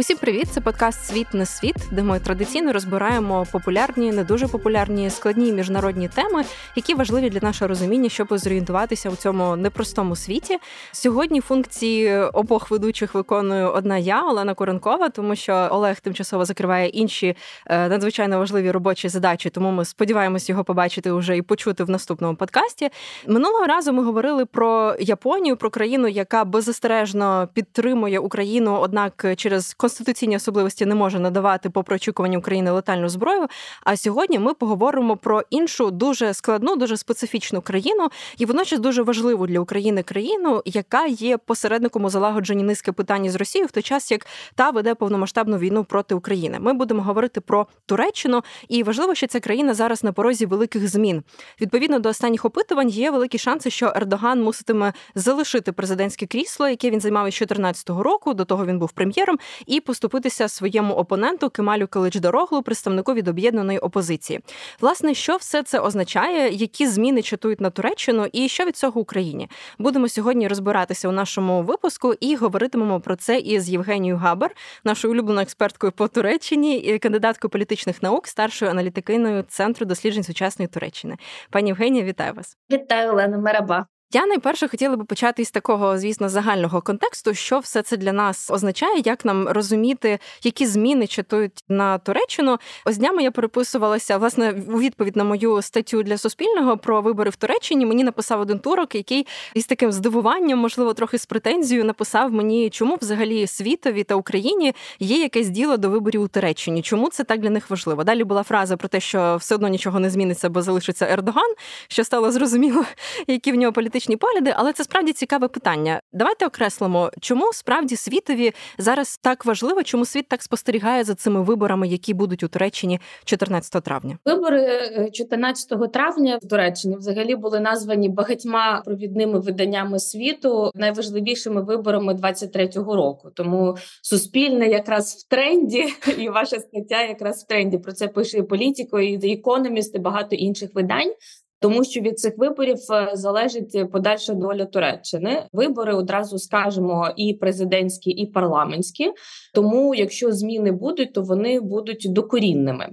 Усім привіт! Це подкаст Світ не світ, де ми традиційно розбираємо популярні, не дуже популярні, складні міжнародні теми, які важливі для нашого розуміння, щоб зорієнтуватися у цьому непростому світі. Сьогодні функції обох ведучих виконую одна я, Олена Коренкова, тому що Олег тимчасово закриває інші е, надзвичайно важливі робочі задачі. Тому ми сподіваємось його побачити вже і почути в наступному подкасті. Минулого разу ми говорили про Японію, про країну, яка беззастережно підтримує Україну, однак через конституційні особливості не може надавати попри очікування України летальну зброю. А сьогодні ми поговоримо про іншу дуже складну, дуже специфічну країну і водночас дуже важливу для України країну, яка є посередником у залагодженні низки питань з Росією, в той час як та веде повномасштабну війну проти України. Ми будемо говорити про Туреччину, і важливо, що ця країна зараз на порозі великих змін. Відповідно до останніх опитувань, є великі шанси, що Ердоган муситиме залишити президентське крісло, яке він займав із 2014 року. До того він був прем'єром, і поступитися своєму опоненту Кемалю Килич-Дороглу, представнику від об'єднаної опозиції. Власне, що все це означає, які зміни чатують на Туреччину, і що від цього Україні будемо сьогодні розбиратися у нашому випуску і говоритимемо про це із Євгенією Габер, нашою улюбленою експерткою по Туреччині, кандидаткою політичних наук, старшою аналітикиною центру досліджень сучасної Туреччини. Пані Євгенія, вітаю вас! Вітаю, Олена Мераба. Я найперше хотіла би почати із такого, звісно, загального контексту, що все це для нас означає, як нам розуміти, які зміни чатують на Туреччину. Ось днями я переписувалася власне у відповідь на мою статтю для Суспільного про вибори в Туреччині. Мені написав один турок, який із таким здивуванням, можливо, трохи з претензією, написав мені, чому взагалі світові та Україні є якесь діло до виборів у Туреччині. Чому це так для них важливо? Далі була фраза про те, що все одно нічого не зміниться, бо залишиться Ердоган, що стало зрозуміло, які в нього політичні політичні погляди, але це справді цікаве питання. Давайте окреслимо, чому справді світові зараз так важливо, чому світ так спостерігає за цими виборами, які будуть у Туреччині 14 травня. Вибори 14 е, травня в Туреччині взагалі були названі багатьма провідними виданнями світу найважливішими виборами 23-го року. Тому суспільне якраз в тренді, і ваша стаття якраз в тренді. Про це пише і політико, і The і багато інших видань тому що від цих виборів е, залежить подальша доля Туреччини. Вибори одразу скажемо і президентські, і парламентські. Тому, якщо зміни будуть, то вони будуть докорінними.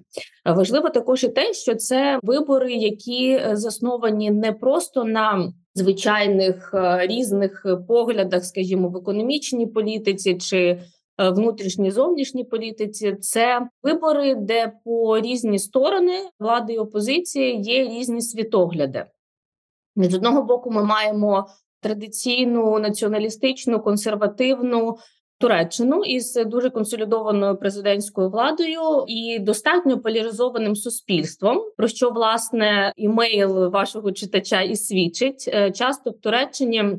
Важливо також і те, що це вибори, які е, засновані не просто на звичайних е, різних поглядах, скажімо, в економічній політиці чи Е, внутрішній зовнішній політиці. Це вибори, де по різні сторони влади і опозиції є різні світогляди. З одного боку, ми маємо традиційну націоналістичну консервативну. Туреччину із дуже консолідованою президентською владою і достатньо поляризованим суспільством, про що власне імейл вашого читача і свідчить е, часто в Туреччині,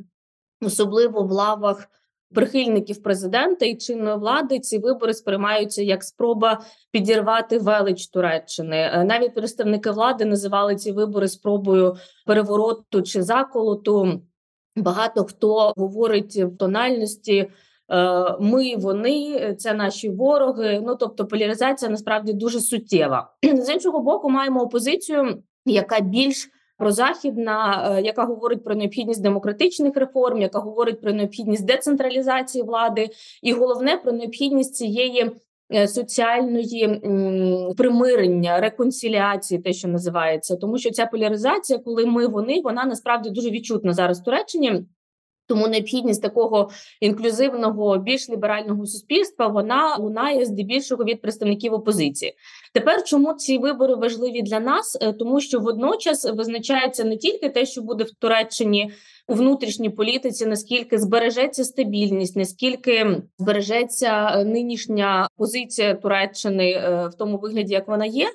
особливо в лавах прихильників президента і чинної влади ці вибори сприймаються як спроба підірвати велич Туреччини. Е, навіть представники влади називали ці вибори спробою перевороту чи заколоту. Багато хто говорить в тональності. Е, ми, вони, це наші вороги. Ну тобто, поляризація насправді дуже суттєва. З іншого боку, маємо опозицію, яка більш прозахідна, е, яка говорить про необхідність демократичних реформ, яка говорить про необхідність децентралізації влади, і головне про необхідність цієї. Е, соціальної примирення, реконсиліації, те, що називається, тому що ця поляризація, коли ми вони, вона насправді дуже відчутна зараз в Туреччині. Тому необхідність такого інклюзивного, більш ліберального суспільства вона лунає здебільшого від представників опозиції. Тепер чому ці вибори важливі для нас? Е, тому що водночас визначається не тільки те, що буде в Туреччині у внутрішній політиці, наскільки збережеться стабільність, наскільки збережеться е, нинішня позиція Туреччини е, в тому вигляді, як вона є.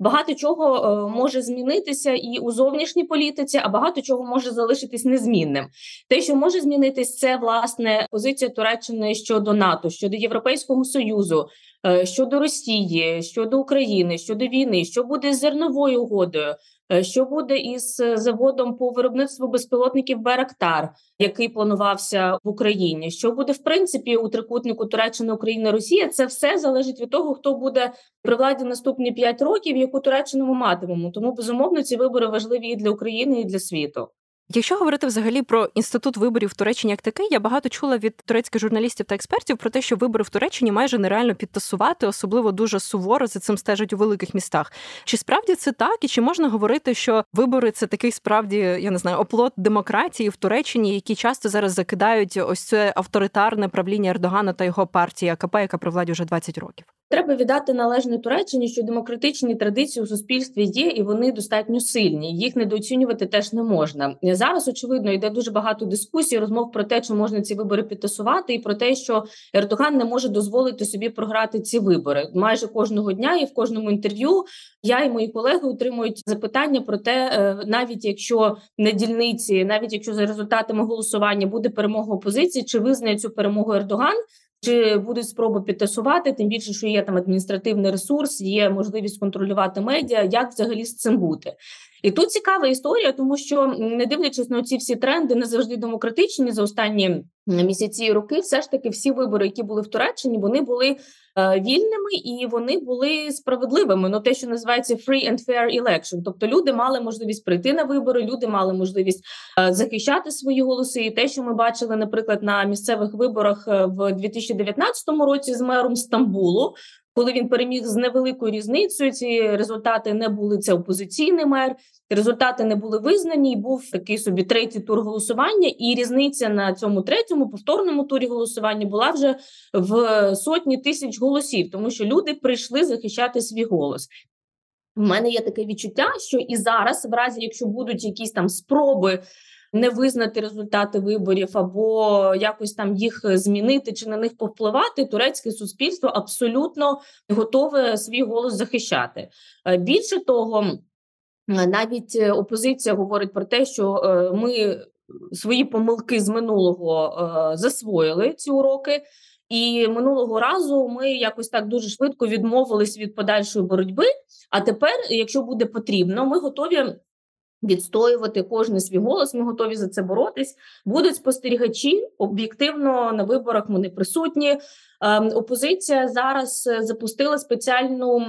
Багато чого може змінитися і у зовнішній політиці, а багато чого може залишитись незмінним. Те, що може змінитись, це власне позиція Туреччини щодо НАТО, щодо Європейського союзу. Е, щодо Росії, щодо України, щодо війни, що буде з зерновою угодою, е, що буде із е, заводом по виробництву безпілотників Берактар, який планувався в Україні. Що буде в принципі у трикутнику Туреччина, Україна, Росія? Це все залежить від того, хто буде при владі наступні п'ять років, яку Туреччину ми матимемо. Тому безумовно ці вибори важливі і для України, і для світу. Якщо говорити взагалі про інститут виборів в Туреччині як такий, я багато чула від турецьких журналістів та експертів про те, що вибори в Туреччині майже нереально підтасувати, особливо дуже суворо за цим стежать у великих містах. Чи справді це так, і чи можна говорити, що вибори це такий справді я не знаю оплот демократії в Туреччині, які часто зараз закидають ось це авторитарне правління Ердогана та його партії АКП, яка при владі вже 20 років? Треба віддати належне Туреччині, що демократичні традиції у суспільстві є, і вони достатньо сильні. Їх недооцінювати теж не можна. Зараз очевидно йде дуже багато дискусій, розмов про те, чи можна ці вибори підтасувати, і про те, що Ердоган не може дозволити собі програти ці вибори майже кожного дня, і в кожному інтерв'ю я і мої колеги отримують запитання про те, е, навіть якщо на дільниці, навіть якщо за результатами голосування буде перемога опозиції, чи визнає цю перемогу Ердоган. Чи будуть спроби підтасувати, тим більше, що є там адміністративний ресурс, є можливість контролювати медіа, як взагалі з цим бути? І тут цікава історія, тому що не дивлячись на ці всі тренди, не завжди демократичні за останні місяці і роки, все ж таки, всі вибори, які були в Туреччині, вони були вільними і вони були справедливими. Ну те, що називається free and fair election. Тобто люди мали можливість прийти на вибори, люди мали можливість е, захищати свої голоси. І те, що ми бачили, наприклад, на місцевих виборах е, в 2019 році з мером Стамбулу. Коли він переміг з невеликою різницею, ці результати не були це опозиційний мер. Результати не були визнані. і Був такий собі третій тур голосування, і різниця на цьому третьому повторному турі голосування була вже в сотні тисяч голосів, тому що люди прийшли захищати свій голос. У мене є таке відчуття, що і зараз, в разі якщо будуть якісь там спроби не визнати результати виборів або якось там їх змінити чи на них повпливати, турецьке суспільство абсолютно готове свій голос захищати. Е, більше того, навіть е, опозиція говорить про те, що е, ми свої помилки з минулого засвоїли ці уроки. І минулого разу ми якось так дуже швидко відмовились від подальшої боротьби. А тепер, якщо буде потрібно, ми готові відстоювати кожен свій голос. Ми готові за це боротись. Будуть спостерігачі об'єктивно на виборах. Вони присутні. Ем, опозиція зараз е, запустила спеціальну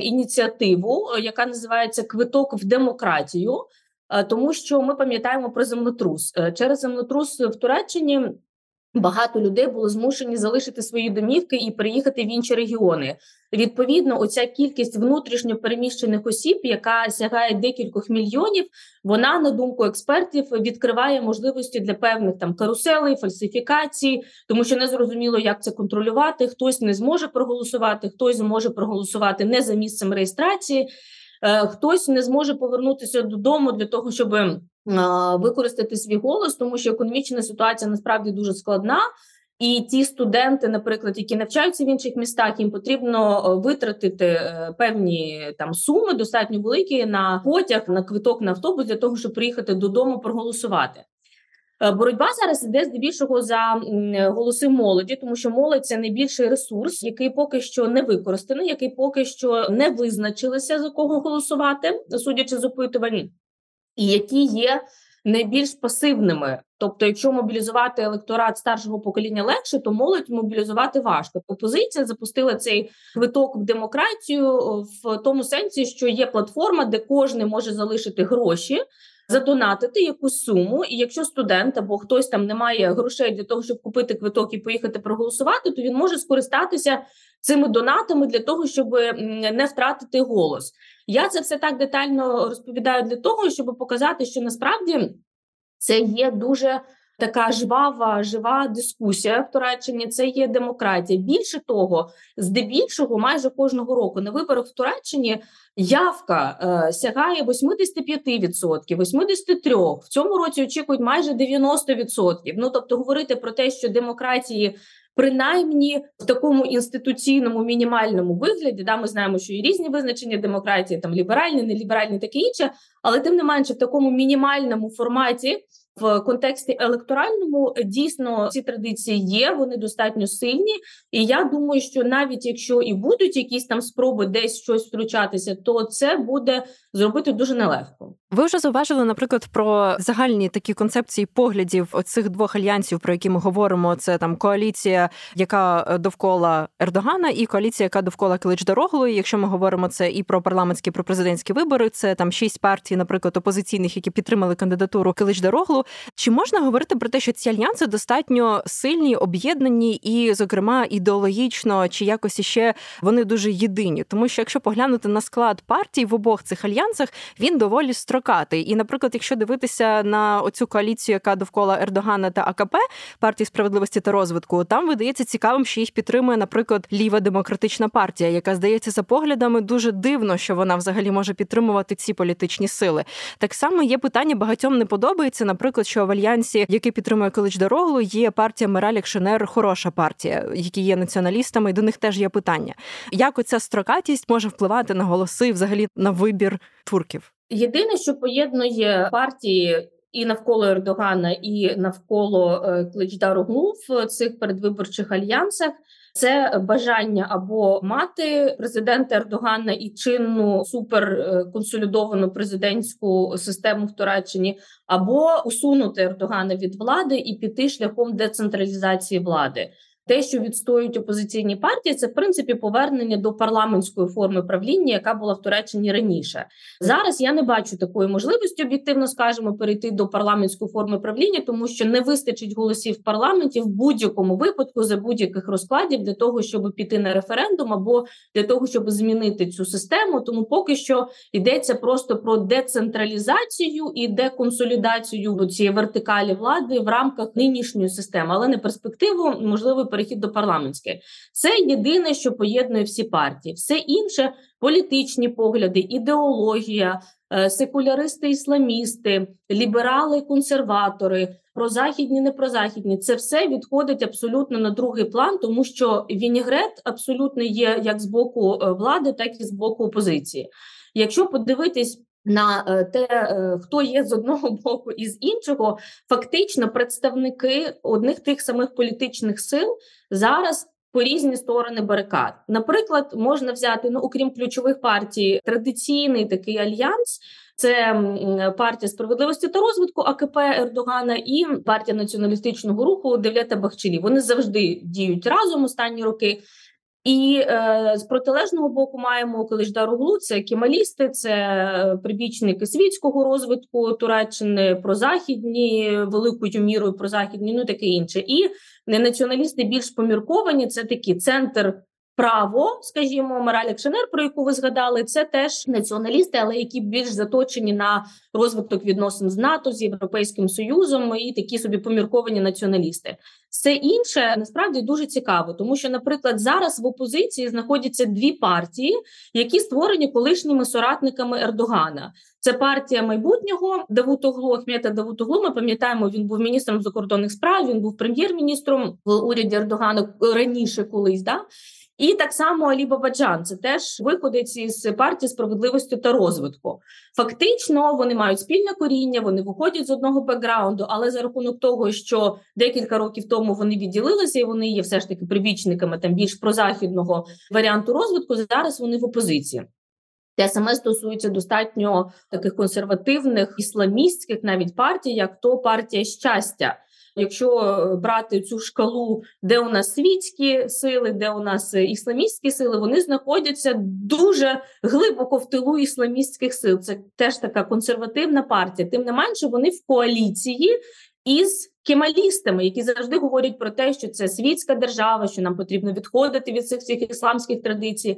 ініціативу, яка називається Квиток в демократію. Е, тому що ми пам'ятаємо про землетрус е, через землетрус в Туреччині Багато людей були змушені залишити свої домівки і переїхати в інші регіони. Відповідно, оця кількість внутрішньо переміщених осіб, яка сягає декількох мільйонів, вона на думку експертів відкриває можливості для певних там каруселей, фальсифікацій, тому що не зрозуміло, як це контролювати. Хтось не зможе проголосувати, хтось зможе проголосувати не за місцем реєстрації. Е, хтось не зможе повернутися додому для того, щоб використати свій голос, тому що економічна ситуація насправді дуже складна. І ті студенти, наприклад, які навчаються в інших містах, їм потрібно е, витратити е, певні там суми достатньо великі на потяг, на квиток на автобус для того, щоб приїхати додому проголосувати. Е, боротьба зараз іде здебільшого за голоси молоді, тому що молодь це найбільший ресурс, який поки що не використаний, який поки що не визначилися за кого голосувати, судячи з опитувань, і які є найбільш пасивними. Тобто, якщо мобілізувати електорат старшого покоління легше, то молодь мобілізувати важко. Опозиція запустила цей квиток в демократію в тому сенсі, що є платформа, де кожен може залишити гроші задонатити якусь суму, і якщо студент або хтось там не має грошей для того, щоб купити квиток і поїхати проголосувати, то він може скористатися цими донатами для того, щоб не втратити голос. Я це все так детально розповідаю для того, щоб показати, що насправді це є дуже така жвава, жива дискусія в Туреччині. Це є демократія. Більше того, здебільшого, майже кожного року на виборах в Туреччині явка е, сягає 85%, 83%. В цьому році очікують майже 90%. Ну тобто, говорити про те, що демократії. Принаймні в такому інституційному мінімальному вигляді, да, ми знаємо, що є різні визначення демократії, там ліберальні, неліберальні, таке інше, але тим не менше, в такому мінімальному форматі В контексті електоральному дійсно ці традиції є, вони достатньо сильні, і я думаю, що навіть якщо і будуть якісь там спроби десь щось втручатися, то це буде зробити дуже нелегко. Ви вже зауважили, наприклад, про загальні такі концепції поглядів оцих двох альянсів, про які ми говоримо. Це там коаліція, яка довкола Ердогана, і коаліція, яка довкола Килич-Дороглу. Якщо ми говоримо це і про парламентські, і про президентські вибори, це там шість партій, наприклад, опозиційних, які підтримали кандидатуру Чи можна говорити про те, що ці альянси достатньо сильні, об'єднані і, зокрема, ідеологічно чи якось іще вони дуже єдині? Тому що якщо поглянути на склад партій в обох цих альянсах, він доволі строкатий. І, наприклад, якщо дивитися на оцю коаліцію, яка довкола Ердогана та АКП партії справедливості та розвитку, там видається цікавим, що їх підтримує, наприклад, ліва демократична партія, яка здається за поглядами дуже дивно, що вона взагалі може підтримувати ці політичні сили. Так само є питання багатьом не подобається, наприклад, що в альянсі, який підтримує коледж дороглу, є партія Мералік Шенер, хороша партія, які є націоналістами, і до них теж є питання. Як оця строкатість може впливати на голоси, взагалі на вибір турків? Єдине, що поєднує партії. І навколо Ердогана, і навколо е, Кличдару в цих передвиборчих альянсах це бажання або мати президента Ердогана і чинну суперконсолідовану президентську систему в Туреччині, або усунути Ердогана від влади і піти шляхом децентралізації влади те, що відстоюють опозиційні партії, це в принципі повернення до парламентської форми правління, яка була в Туреччині раніше. Зараз я не бачу такої можливості, об'єктивно скажемо, перейти до парламентської форми правління, тому що не вистачить голосів в парламенті в будь-якому випадку за будь-яких розкладів для того, щоб піти на референдум або для того, щоб змінити цю систему. Тому поки що йдеться просто про децентралізацію і деконсолідацію цієї вертикалі влади в рамках нинішньої системи, але не перспективу можливо перехід до парламентської. Це єдине, що поєднує всі партії. Все інше політичні погляди, ідеологія, е, секуляристи, ісламісти, ліберали, консерватори, прозахідні, непрозахідні. Це все відходить абсолютно на другий план, тому що Вінігрет абсолютно є як з боку е, влади, так і з боку опозиції. Якщо подивитись на е, те, е, хто є з одного боку і з іншого, фактично представники одних тих самих політичних сил зараз. По різні сторони барикад, наприклад, можна взяти ну, окрім ключових партій, традиційний такий альянс. Це партія справедливості та розвитку АКП Ердогана і партія націоналістичного руху Девлета Бахчелі. Вони завжди діють разом останні роки. І е, з протилежного боку маємо Килиждаруглу, це кемалісти, це е, прибічники світського розвитку Туреччини, прозахідні, великою мірою прозахідні, ну таке інше. І націоналісти більш помірковані. Це такі центр право, скажімо, Мораль Шенер, про яку ви згадали, це теж націоналісти, але які більш заточені на розвиток відносин з НАТО з Європейським Союзом і такі собі помірковані націоналісти. Все інше насправді дуже цікаво, тому що, наприклад, зараз в опозиції знаходяться дві партії, які створені колишніми соратниками Ердогана. Це партія майбутнього Давутоглу, Ахмета Давутоглу. Ми пам'ятаємо, він був міністром закордонних справ. Він був прем'єр-міністром в уряді Ердогана раніше колись. Да? І так само Алі Бабаджан, це теж виходить із партії справедливості та розвитку. Фактично, вони мають спільне коріння, вони виходять з одного бекграунду, але за рахунок того, що декілька років тому вони відділилися, і вони є все ж таки прибічниками там більш прозахідного варіанту розвитку. Зараз вони в опозиції. Те саме стосується достатньо таких консервативних ісламістських навіть партій, як то партія щастя. Якщо е, брати цю шкалу, де у нас світські сили, де у нас е, ісламістські сили, вони знаходяться дуже глибоко в тилу ісламістських сил. Це теж така консервативна партія. Тим не менше, вони в коаліції із кемалістами, які завжди говорять про те, що це світська держава, що нам потрібно відходити від цих всіх ісламських традицій.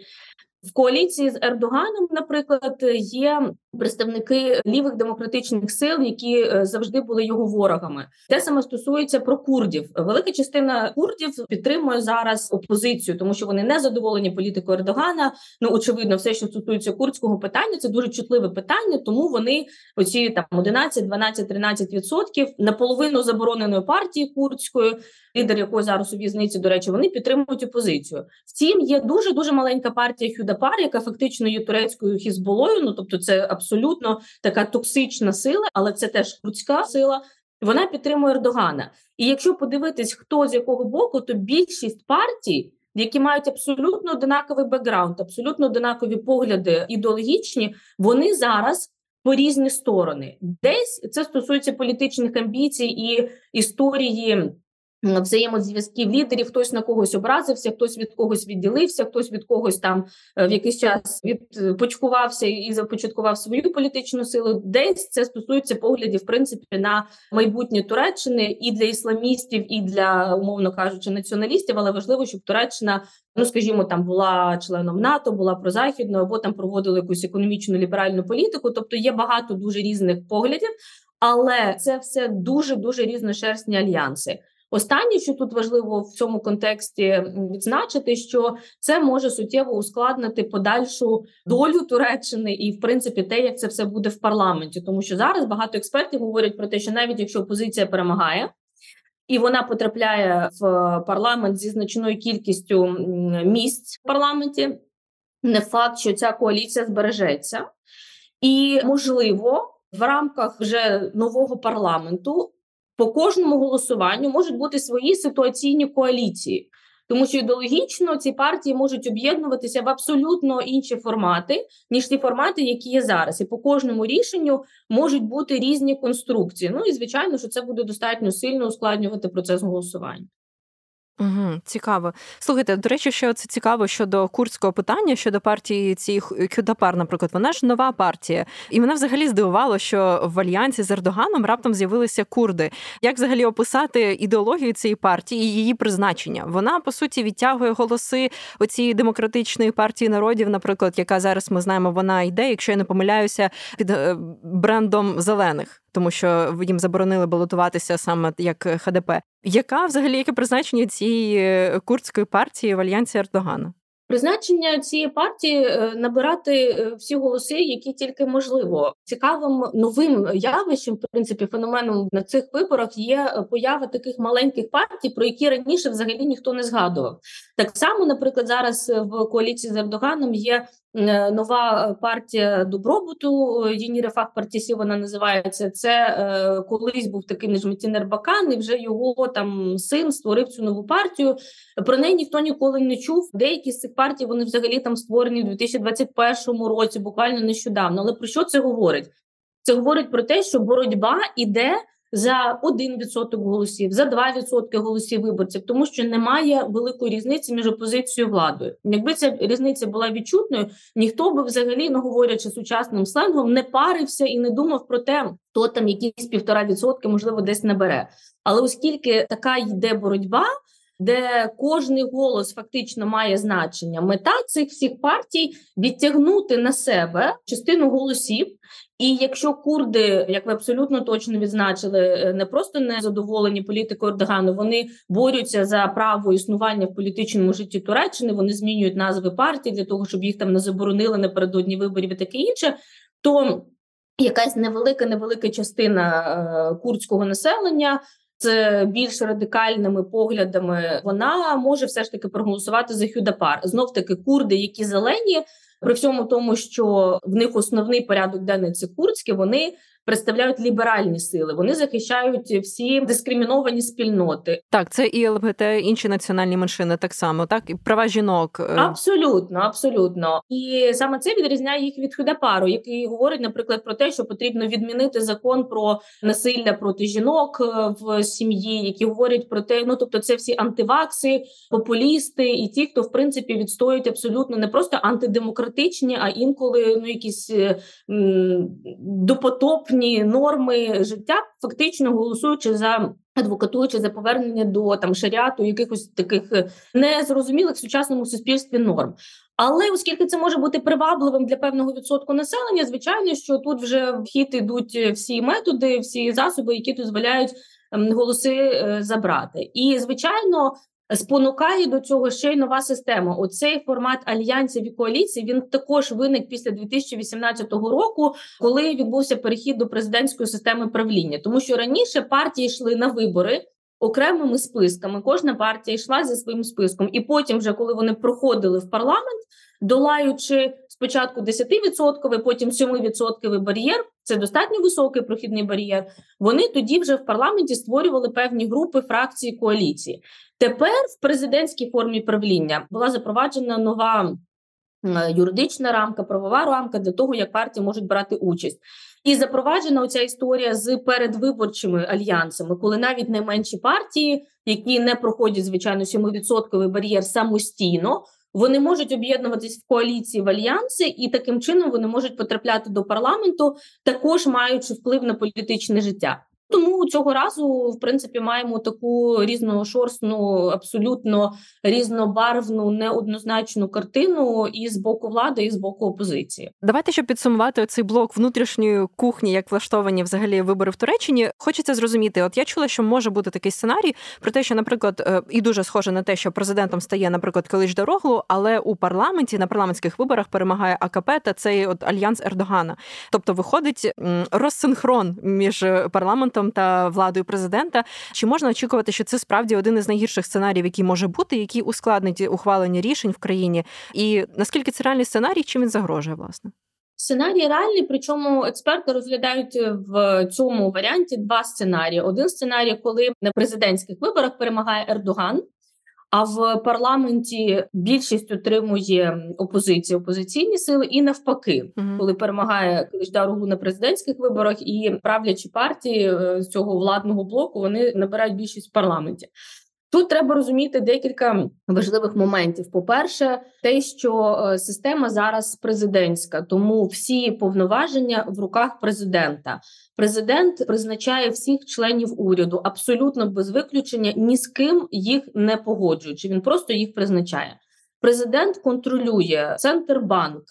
В коаліції з Ердоганом, наприклад, є представники лівих демократичних сил, які е, завжди були його ворогами. Те саме стосується про курдів. Велика частина курдів підтримує зараз опозицію, тому що вони не задоволені політикою Ердогана. Ну очевидно, все, що стосується курдського питання, це дуже чутливе питання. Тому вони оці там 11, 12, 13 відсотків наполовину забороненої партії курдської, лідер якої зараз у в'язниці, до речі, вони підтримують опозицію. Втім, є дуже дуже маленька партія Хюдапар, яка фактично є турецькою хізболою. Ну тобто, це абсолютно така токсична сила, але це теж людська сила. вона підтримує Ердогана. І якщо подивитись, хто з якого боку, то більшість партій, які мають абсолютно одинаковий бекграунд, абсолютно одинакові погляди ідеологічні, вони зараз по різні сторони. Десь це стосується політичних амбіцій і історії взаємозв'язків лідерів, хтось на когось образився, хтось від когось відділився, хтось від когось там е, в якийсь час відпочкувався і започаткував свою політичну силу. Десь це стосується поглядів в принципі на майбутнє Туреччини і для ісламістів, і для умовно кажучи, націоналістів. Але важливо, щоб Туреччина, ну скажімо, там була членом НАТО, була прозахідною, або там проводили якусь економічну ліберальну політику. Тобто є багато дуже різних поглядів, але це все дуже дуже різношерстні альянси. Останнє, що тут важливо в цьому контексті відзначити, що це може суттєво ускладнити подальшу долю Туреччини і, в принципі, те, як це все буде в парламенті, тому що зараз багато експертів говорять про те, що навіть якщо опозиція перемагає. І вона потрапляє в парламент зі значною кількістю місць в парламенті. Не факт, що ця коаліція збережеться, і можливо, в рамках вже нового парламенту по кожному голосуванню можуть бути свої ситуаційні коаліції, тому що ідеологічно ці партії можуть об'єднуватися в абсолютно інші формати, ніж ті формати, які є зараз, і по кожному рішенню можуть бути різні конструкції. Ну і звичайно, що це буде достатньо сильно ускладнювати процес голосування. Угу, Цікаво. Слухайте, до речі, що це цікаво щодо курдського питання, щодо партії цієї Кюдапар, наприклад, вона ж нова партія, і мене взагалі здивувало, що в альянсі з Ердоганом раптом з'явилися курди. Як взагалі описати ідеологію цієї партії і її призначення? Вона по суті відтягує голоси оцієї демократичної партії народів, наприклад, яка зараз ми знаємо, вона йде, якщо я не помиляюся, під е, брендом зелених тому що їм заборонили балотуватися саме як ХДП. Яка взагалі яке призначення цієї е, курдської партії в альянсі Ердогана? Призначення цієї партії е, набирати е, всі голоси, які тільки можливо. Цікавим новим явищем, в принципі, феноменом на цих виборах є поява таких маленьких партій, про які раніше взагалі ніхто не згадував. Так само, наприклад, зараз в коаліції з Ердоганом є нова партія добробуту Єні Рефах партісі вона називається. Це е, колись був такий Нежметін Ербакан, і вже його там син створив цю нову партію. Про неї ніхто ніколи не чув. Деякі з цих партій вони взагалі там створені у 2021 році, буквально нещодавно. Але про що це говорить? Це говорить про те, що боротьба іде за 1% голосів, за 2% голосів виборців, тому що немає великої різниці між опозицією і владою. Якби ця різниця була відчутною, ніхто би взагалі, не говорячи сучасним сленгом, не парився і не думав про те, хто там якісь півтора відсотки, можливо, десь набере. Але оскільки така йде боротьба. Де кожний голос фактично має значення, мета цих всіх партій відтягнути на себе частину голосів і якщо курди, як ви абсолютно точно відзначили, е, не просто не задоволені політикою Ердогану, вони борються за право існування в політичному житті Туреччини. Вони змінюють назви партій для того, щоб їх там не заборонили напередодні виборів і таке інше. То якась невелика, невелика частина е, курдського населення. З більш радикальними поглядами вона може все ж таки проголосувати за Хюдапар. Знов таки курди, які зелені, при всьому тому, що в них основний порядок денний це курдський, вони представляють ліберальні сили. Вони захищають всі дискриміновані спільноти. Так, це і ЛГБТ, інші національні меншини, так само, так і права жінок. Е. Абсолютно, абсолютно, і саме це відрізняє їх від Хюдапару, який говорить, наприклад, про те, що потрібно відмінити закон про насилля проти жінок е, в сім'ї, які говорять про те, ну тобто, це всі антивакси, популісти і ті, хто в принципі відстоюють абсолютно не просто антидемократичні, а інколи ну якісь е, м, допотоп наступні норми життя, фактично голосуючи за. Адвокатуючи за повернення до там шаріату, якихось таких е, незрозумілих в сучасному суспільстві норм. Але оскільки це може бути привабливим для певного відсотку населення, звичайно, що тут вже в хід ідуть е, всі методи, всі засоби, які дозволяють ем, голоси е, забрати. І звичайно, спонукає до цього ще й нова система. Оцей формат альянсів і коаліції він також виник після 2018 року, коли відбувся перехід до президентської системи правління, тому що раніше партії йшли на вибори. Окремими списками кожна партія йшла зі своїм списком, і потім, вже коли вони проходили в парламент, долаючи спочатку 10%, потім 7% бар'єр. Це достатньо високий прохідний бар'єр. Вони тоді вже в парламенті створювали певні групи фракції коаліції. Тепер в президентській формі правління була запроваджена нова юридична рамка, правова рамка для того, як партії можуть брати участь. І запроваджена оця історія з передвиборчими альянсами, коли навіть найменші партії, які не проходять звичайно 7% бар'єр самостійно, вони можуть об'єднуватись в коаліції в альянси, і таким чином вони можуть потрапляти до парламенту, також маючи вплив на політичне життя. Тому цього разу, в принципі, маємо таку різношорстну, абсолютно різнобарвну, неоднозначну картину і з боку влади, і з боку опозиції. Давайте щоб підсумувати цей блок внутрішньої кухні, як влаштовані взагалі вибори в Туреччині. Хочеться зрозуміти. От я чула, що може бути такий сценарій про те, що, наприклад, е, і дуже схоже на те, що президентом стає, наприклад, Калиш Дороглу, але у парламенті на парламентських виборах перемагає АКП та цей от альянс Ердогана. Тобто виходить розсинхрон між парламентом урядом та владою президента. Чи можна очікувати, що це справді один із найгірших сценаріїв, який може бути, який ускладнить ухвалення рішень в країні? І наскільки це реальний сценарій, чим він загрожує, власне? Сценарій реальний, причому експерти розглядають в цьому варіанті два сценарії: один сценарій, коли на президентських виборах перемагає Ердоган, а в парламенті більшість отримує опозиція, опозиційні сили, і навпаки, uh коли перемагає Киличдарогу на президентських виборах і правлячі партії е, з цього владного блоку вони набирають більшість в парламенті. Тут треба розуміти декілька важливих моментів. По-перше, те, що е, система зараз президентська, тому всі повноваження в руках президента. Президент призначає всіх членів уряду абсолютно без виключення, ні з ким їх не погоджуючи. Він просто їх призначає. Президент контролює Центрбанк.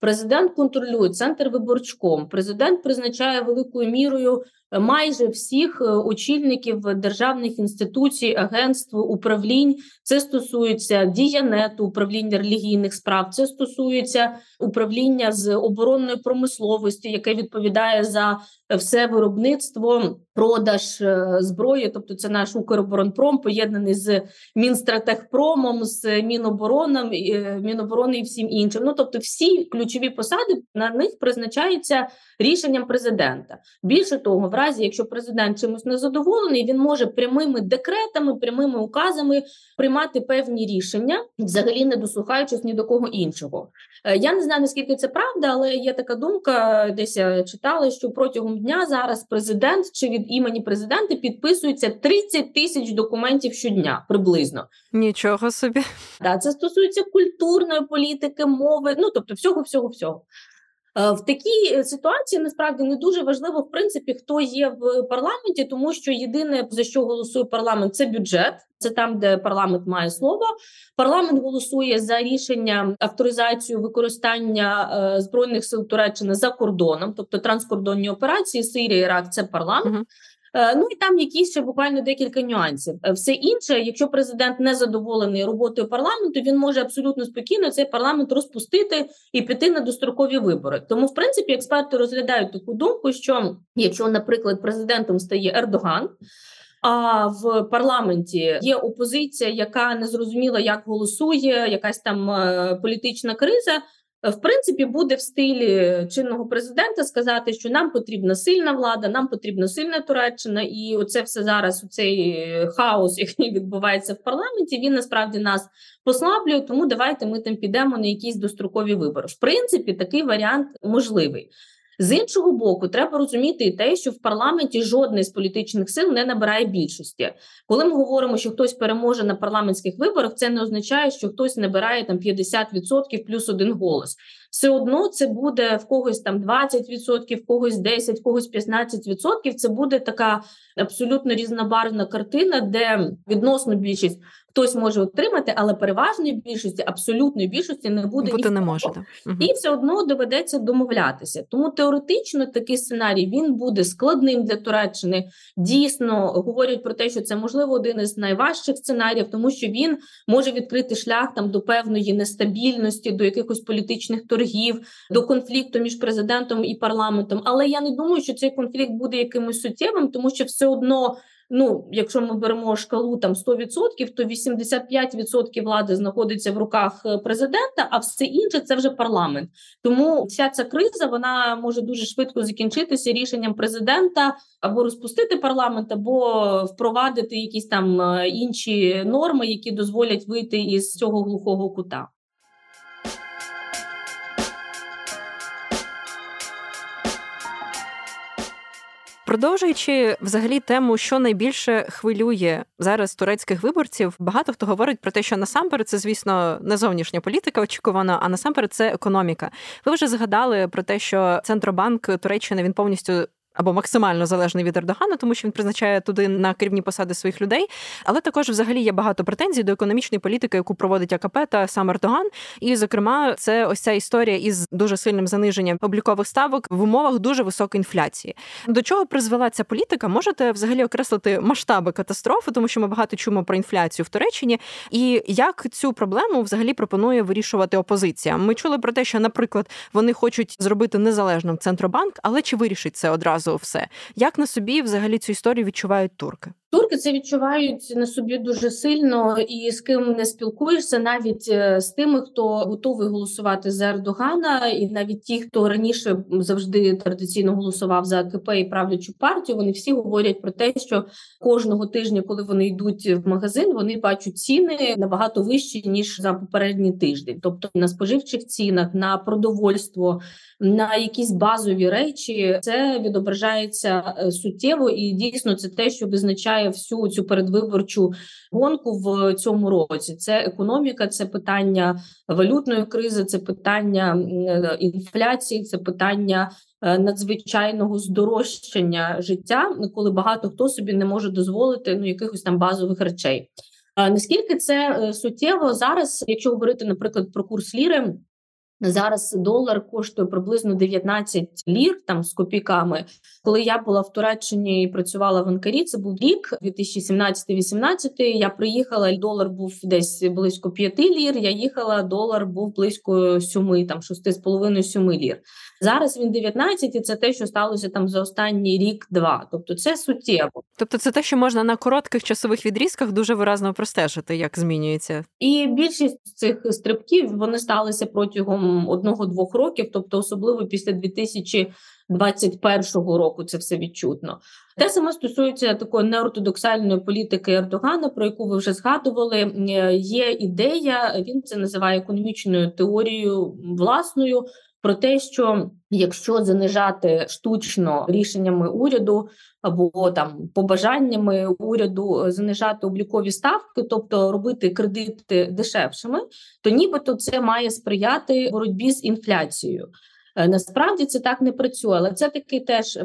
Президент контролює центр виборчком. Президент призначає великою мірою майже всіх е, очільників державних інституцій, агентств, управлінь. Це стосується діянету, управління релігійних справ. Це стосується управління з оборонної промисловості, яке відповідає за все виробництво, продаж е, зброї. Тобто, це наш Укроборонпром, поєднаний з Мінстратехпромом, з Мінобороном, е, Міноборони і всім іншим. Ну тобто, всі ключові посади на них призначаються рішенням президента. Більше того, в разі, якщо президент чимось незадоволений, він може прямими декретами, прямими указами приймати певні рішення, взагалі не дослухаючись ні до кого іншого. Е, я не знаю наскільки це правда, але є така думка, десь я читала, що протягом дня зараз президент чи від імені президента підписується 30 тисяч документів щодня приблизно. Нічого собі. да, це стосується культурної політики, мови, ну тобто всього, всього, всього. Е, в такій е, ситуації насправді не дуже важливо, в принципі, хто є в парламенті, тому що єдине за що голосує парламент, це бюджет. Це там, де парламент має слово. Парламент голосує за рішення авторизацію використання е, збройних сил Туреччини за кордоном, тобто транскордонні операції Сирія, Ірак це парламент. Е, ну і там якісь ще буквально декілька нюансів. Е, все інше, якщо президент не задоволений роботою парламенту, він може абсолютно спокійно цей парламент розпустити і піти на дострокові вибори. Тому, в принципі, експерти розглядають таку думку, що якщо, наприклад, президентом стає Ердоган. А в парламенті є опозиція, яка не зрозуміла, як голосує, якась там е, політична криза. В принципі, буде в стилі чинного президента сказати, що нам потрібна сильна влада, нам потрібна сильна Туреччина, і оце все зараз. у цей хаос, який відбувається в парламенті, він насправді нас послаблює. Тому давайте ми там підемо на якісь дострокові вибори. В принципі, такий варіант можливий. З іншого боку, треба розуміти те, що в парламенті жодний з політичних сил не набирає більшості. Коли ми говоримо, що хтось переможе на парламентських виборах, це не означає, що хтось набирає там 50% плюс один голос. Все одно це буде в когось там 20%, в когось 10%, в когось 15%. Це буде така абсолютно різнобарвна картина, де відносно більшість хтось може отримати, але переважної більшості, абсолютної більшості не буде Бути не може. Угу. і все одно доведеться домовлятися. Тому теоретично такий сценарій він буде складним для Туреччини. Дійсно говорять про те, що це можливо один із найважчих сценаріїв, тому що він може відкрити шлях там до певної нестабільності, до якихось політичних торгів, до конфлікту між президентом і парламентом. Але я не думаю, що цей конфлікт буде якимось суттєвим, тому що все одно Ну, якщо ми беремо шкалу там 100%, то 85% влади знаходиться в руках е, президента, а все інше це вже парламент. Тому вся ця криза вона може дуже швидко закінчитися рішенням президента або розпустити парламент, або впровадити якісь там е, інші норми, які дозволять вийти із цього глухого кута. Продовжуючи взагалі тему, що найбільше хвилює зараз турецьких виборців, багато хто говорить про те, що насамперед це, звісно, не зовнішня політика очікувана, а насамперед це економіка. Ви вже згадали про те, що центробанк Туреччини він повністю або максимально залежний від Ердогана, тому що він призначає туди на керівні посади своїх людей. Але також, взагалі, є багато претензій до економічної політики, яку проводить АКП та сам Ердоган. І, зокрема, це ось ця історія із дуже сильним заниженням облікових ставок в умовах дуже високої інфляції. До чого призвела ця політика? Можете взагалі окреслити масштаби катастрофи, тому що ми багато чуємо про інфляцію в Туреччині, і як цю проблему взагалі пропонує вирішувати опозиція. Ми чули про те, що, наприклад, вони хочуть зробити незалежним центробанк, але чи вирішить це одразу? Все. Як на собі взагалі цю історію відчувають турки? Турки це відчувають на собі дуже сильно, і з ким не спілкуєшся, навіть е, з тими, хто готовий голосувати за Ердогана, і навіть ті, хто раніше завжди традиційно голосував за АКП і правлячу партію, вони всі говорять про те, що кожного тижня, коли вони йдуть в магазин, вони бачать ціни набагато вищі ніж за попередній тиждень, тобто на споживчих цінах, на продовольство, на якісь базові речі, це відображається е, суттєво, і дійсно це те, що визначає всю цю передвиборчу гонку в цьому році. Це економіка, це питання валютної кризи, це питання е, інфляції, це питання. Е, надзвичайного здорожчання життя, коли багато хто собі не може дозволити ну якихось там базових речей. А Наскільки це суттєво зараз, якщо говорити, наприклад, про курс ліри, Зараз долар коштує приблизно 19 лір там з копійками. Коли я була в Туреччині і працювала в Анкарі, це був рік 2017-18, Я приїхала, долар був десь близько 5 лір. Я їхала, долар був близько 7, там 6,5-7 лір. Зараз він 19, і це те, що сталося там за останній рік-два. Тобто, це суттєво. Тобто, це те, що можна на коротких часових відрізках дуже виразно простежити, як змінюється, і більшість цих стрибків вони сталися протягом одного-двох років, тобто особливо після 2021 року це все відчутно. Те саме стосується такої неортодоксальної політики Ердогана, про яку ви вже згадували. Є ідея, він це називає економічною теорією власною про те, що якщо занижати штучно рішеннями уряду або там побажаннями уряду е, занижати облікові ставки, тобто робити кредити дешевшими, то нібито це має сприяти боротьбі з інфляцією. Е, насправді це так не працює, але це такий теж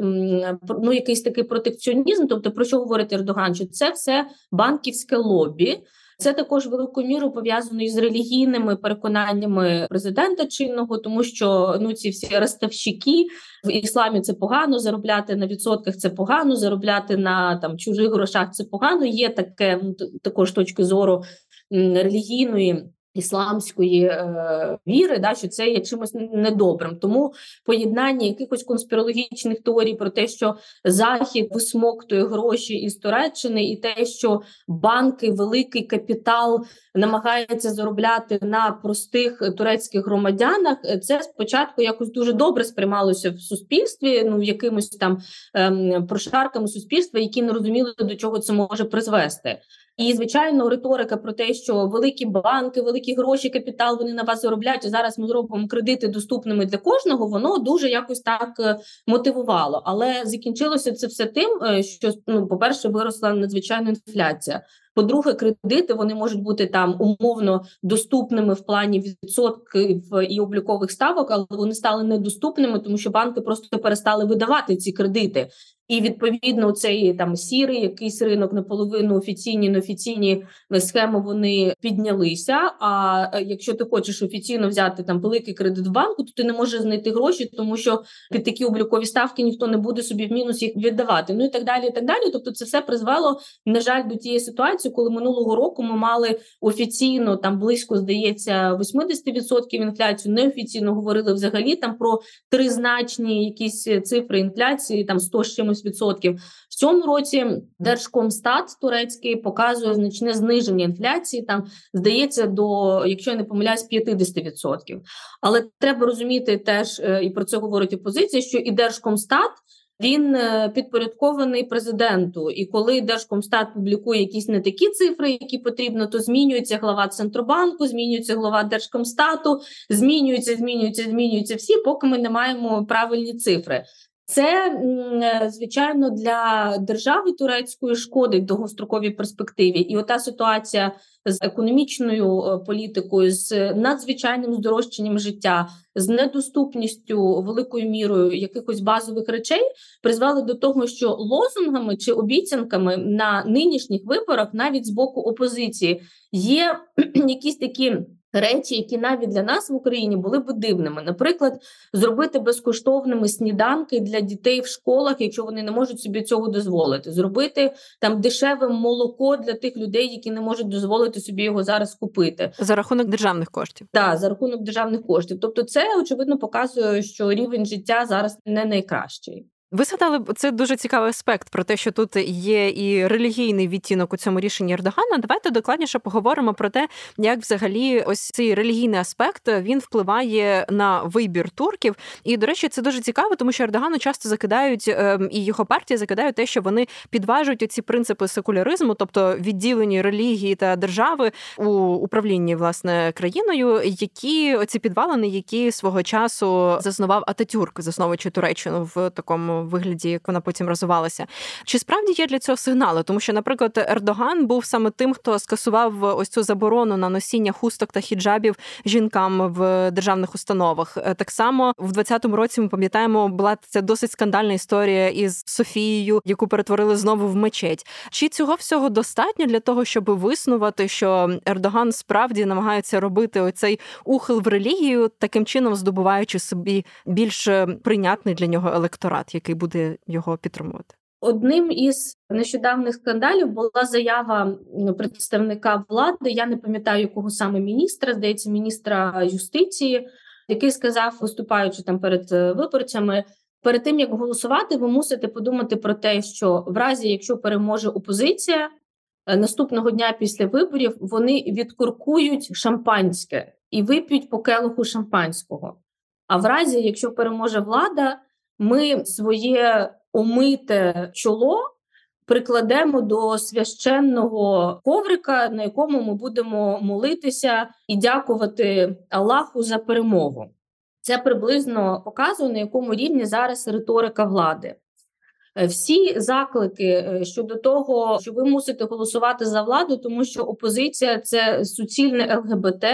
ну якийсь такий протекціонізм. Тобто, про що говорить Ердоган? Що це все банківське лобі, це також великою мірою пов'язано із релігійними переконаннями президента чинного, тому що ну ці всі розставщики в ісламі це погано заробляти на відсотках. Це погано заробляти на там чужих грошах. Це погано. Є таке ну, також точки зору релігійної ісламської е, віри, да, що це є чимось недобрим. Тому поєднання якихось конспірологічних теорій про те, що Захід висмоктує гроші із Туреччини, і те, що банки, великий капітал намагаються заробляти на простих турецьких громадянах, це спочатку якось дуже добре сприймалося в суспільстві. Ну якимось там ем, прошарками суспільства, які не розуміли до чого це може призвести. І звичайно, риторика про те, що великі банки, великі гроші, капітал вони на вас заробляють. і Зараз ми зробимо кредити доступними для кожного. Воно дуже якось так е, мотивувало. Але закінчилося це все тим, е, що ну, по перше, виросла надзвичайна інфляція. По-друге, кредити вони можуть бути там умовно доступними в плані відсотків і облікових ставок, але вони стали недоступними, тому що банки просто перестали видавати ці кредити. І відповідно цей там сірий якийсь ринок наполовину офіційні неофіційні схеми вони піднялися. А е, якщо ти хочеш офіційно взяти там великий кредит в банку, то ти не можеш знайти гроші, тому що під такі облікові ставки ніхто не буде собі в мінус їх віддавати. Ну і так далі. і так далі. Тобто, це все призвело на жаль до тієї ситуації коли минулого року ми мали офіційно там близько здається 80% інфляцію, неофіційно говорили взагалі там про тризначні якісь цифри інфляції, там 100 з чимось відсотків. В цьому році Держкомстат турецький показує значне зниження інфляції. Там здається, до якщо я не помиляюсь, 50%. Але треба розуміти теж е, і про це говорить опозиція, що і Держкомстат. Він е, підпорядкований президенту, і коли Держкомстат публікує якісь не такі цифри, які потрібно, то змінюється глава центробанку, змінюється глава Держкомстату, змінюється, змінюється, змінюються всі, поки ми не маємо правильні цифри. Це е, звичайно для держави турецької шкодить довгостроковій перспективі, і ота ситуація з економічною е, політикою, з надзвичайним здорожчанням життя, з недоступністю великою мірою якихось базових речей призвели до того, що лозунгами чи обіцянками на нинішніх виборах, навіть з боку опозиції, є якісь такі речі, які навіть для нас в Україні були б дивними. Наприклад, зробити безкоштовними сніданки для дітей в школах, якщо вони не можуть собі цього дозволити, зробити там дешеве молоко для тих людей, які не можуть дозволити собі його зараз купити за рахунок державних коштів. Так, за рахунок державних коштів. Тобто, це очевидно показує, що рівень життя зараз не найкращий. Ви згадали це дуже цікавий аспект про те, що тут є і релігійний відтінок у цьому рішенні Ердогана. Давайте докладніше поговоримо про те, як взагалі ось цей релігійний аспект він впливає на вибір турків. І до речі, це дуже цікаво, тому що Ердогану часто закидають ем, і його партія закидають те, що вони підважують ці принципи секуляризму, тобто відділені релігії та держави у управлінні власне країною, які оці підвалини, які свого часу заснував Ататюрк, засновуючи Туреччину в такому вигляді, як вона потім розвивалася. Чи справді є для цього сигнали? Тому що, наприклад, Ердоган був саме тим, хто скасував ось цю заборону на носіння хусток та хіджабів жінкам в державних установах. Е, так само в 20-му році ми пам'ятаємо, була ця досить скандальна історія із Софією, яку перетворили знову в мечеть. Чи цього всього достатньо для того, щоб виснувати, що Ердоган справді намагається робити оцей ухил в релігію, таким чином здобуваючи собі більш прийнятний для нього електорат, який буде його підтримувати. Одним із нещодавних скандалів була заява представника влади. Я не пам'ятаю якого саме міністра, здається, міністра юстиції, який сказав, виступаючи там перед е, виборцями. Перед тим як голосувати, ви мусите подумати про те, що в разі, якщо переможе опозиція, е, наступного дня після виборів вони відкуркують шампанське і вип'ють по келиху шампанського. А в разі, якщо переможе влада, ми своє омите чоло прикладемо до священного коврика, на якому ми будемо молитися і дякувати Аллаху за перемогу. Це приблизно показує, на якому рівні зараз риторика влади. Е, всі заклики е, щодо того, що ви мусите голосувати за владу, тому що опозиція це суцільне ЛГБТ,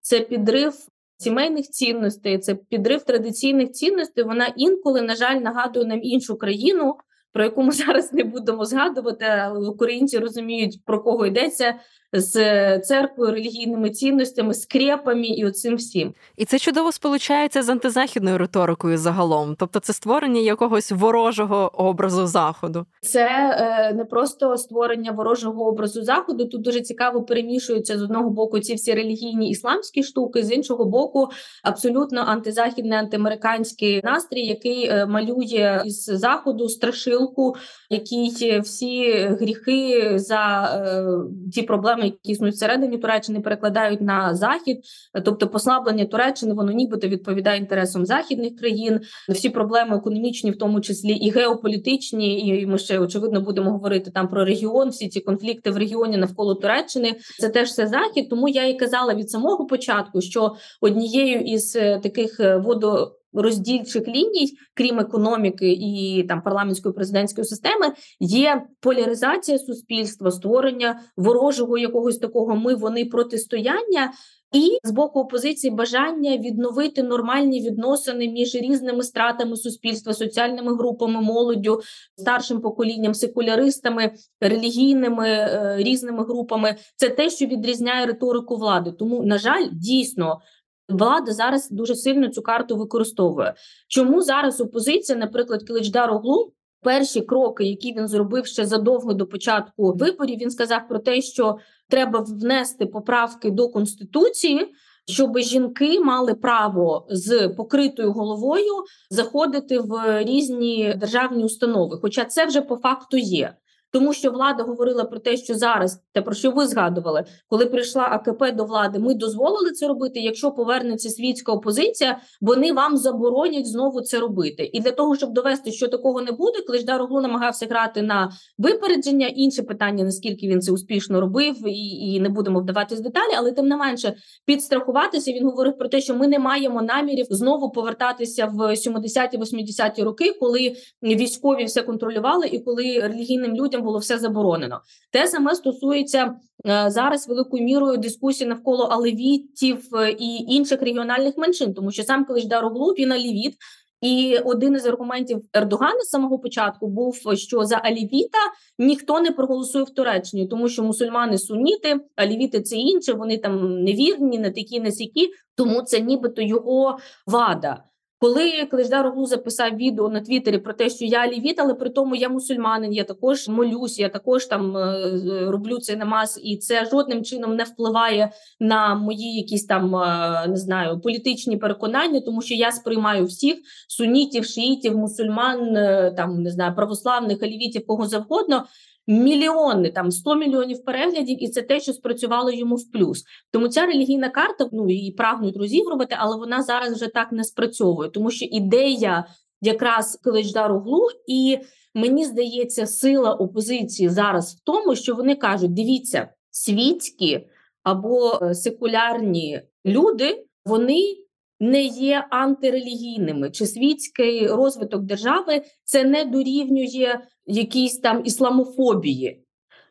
це підрив сімейних цінностей, це підрив традиційних цінностей. Вона інколи, на жаль, нагадує нам іншу країну, про яку ми зараз не будемо згадувати. але Українці розуміють про кого йдеться з церквою, релігійними цінностями, скрепами і оцим всім. І це чудово сполучається з антизахідною риторикою загалом. Тобто, це створення якогось ворожого образу заходу. Це е, не просто створення ворожого образу заходу. Тут дуже цікаво перемішуються з одного боку ці всі релігійні ісламські штуки, з іншого боку, абсолютно антизахідний, антиамериканський настрій, який е, малює із заходу страшилку, який всі гріхи за е, ті проблеми проблеми, які існують всередині Туреччини, перекладають на захід, тобто послаблення Туреччини, воно нібито відповідає інтересам західних країн. Всі проблеми економічні, в тому числі і геополітичні, і ми ще очевидно будемо говорити там про регіон. Всі ці конфлікти в регіоні навколо Туреччини. Це теж все захід. Тому я і казала від самого початку, що однією із е, таких е, водо роздільчих ліній, крім економіки і там парламентської президентської системи, є поляризація суспільства, створення ворожого якогось такого ми вони протистояння. І з боку опозиції бажання відновити нормальні відносини між різними стратами суспільства, соціальними групами, молоддю, старшим поколінням, секуляристами, релігійними е, різними групами це те, що відрізняє риторику влади. Тому, на жаль, дійсно Влада зараз дуже сильно цю карту використовує. Чому зараз опозиція, наприклад, Киличдар Оглу, перші кроки, які він зробив ще задовго до початку виборів, він сказав про те, що треба внести поправки до конституції. Щоб жінки мали право з покритою головою заходити в різні державні установи, хоча це вже по факту є тому що влада говорила про те, що зараз те про що ви згадували, коли прийшла АКП до влади, ми дозволили це робити. Якщо повернеться світська опозиція, вони вам заборонять знову це робити. І для того, щоб довести, що такого не буде, Клеждар Оглу намагався грати на випередження. Інше питання: наскільки він це успішно робив, і і не будемо вдаватись в деталі, але тим не менше підстрахуватися. Він говорив про те, що ми не маємо намірів знову повертатися в 70-80-ті роки, коли військові все контролювали, і коли релігійним людям потім було все заборонено. Те саме стосується е, зараз великою мірою дискусії навколо алевітів е, і інших регіональних меншин, тому що сам Калишдар Оглу, він алівіт, і один із аргументів Ердогана з самого початку був, що за алівіта ніхто не проголосує в Туреччині, тому що мусульмани суніти, алівіти це інше. Вони там невірні, не такі, не сякі, тому це нібито його вада. Коли Клеждар Оглу записав відео на Твіттері про те, що я лівіт, але при тому я мусульманин, я також молюсь, я також там е, роблю цей намаз, і це жодним чином не впливає на мої якісь там е, не знаю політичні переконання, тому що я сприймаю всіх сунітів, шиїтів, мусульман, е, там не знаю, православних, алівітів, кого завгодно мільйони, там 100 мільйонів переглядів, і це те, що спрацювало йому в плюс. Тому ця релігійна карта ну її прагнуть розігрувати, але вона зараз вже так не спрацьовує, тому що ідея якраз Киличдару Глу, і мені здається, сила опозиції зараз в тому, що вони кажуть: дивіться, світські або е, секулярні люди, вони. Не є антирелігійними чи світський розвиток держави це не дорівнює якійсь там ісламофобії.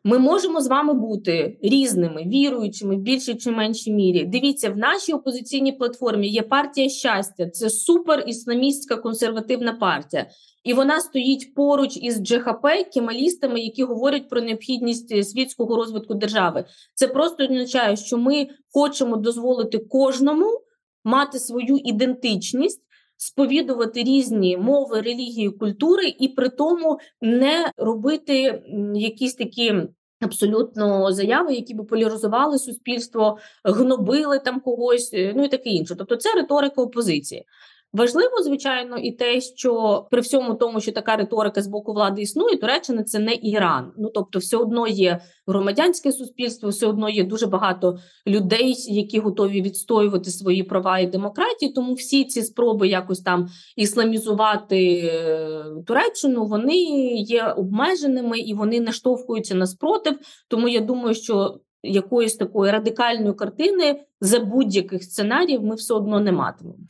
Ми можемо з вами бути різними, віруючими в більшій чи меншій мірі. Дивіться, в нашій опозиційній платформі є партія щастя, це супер ісламістська консервативна партія, і вона стоїть поруч із ДЖХП, кемалістами, які говорять про необхідність світського розвитку держави. Це просто означає, що ми хочемо дозволити кожному мати свою ідентичність сповідувати різні мови, релігії, культури, і при тому не робити якісь такі. Абсолютно заяви, які би поляризували суспільство, гнобили там когось, ну і таке інше. Тобто, це риторика опозиції. Важливо, звичайно, і те, що при всьому тому, що така риторика з боку влади існує, Туреччина це не Іран. Ну тобто, все одно є громадянське суспільство, все одно є дуже багато людей, які готові відстоювати свої права і демократії. Тому всі ці спроби якось там ісламізувати е, Туреччину, вони є обмеженими і вони наштовхуються на спротив. Тому я думаю, що якоїсь такої радикальної картини за будь-яких сценаріїв ми все одно не матимемо.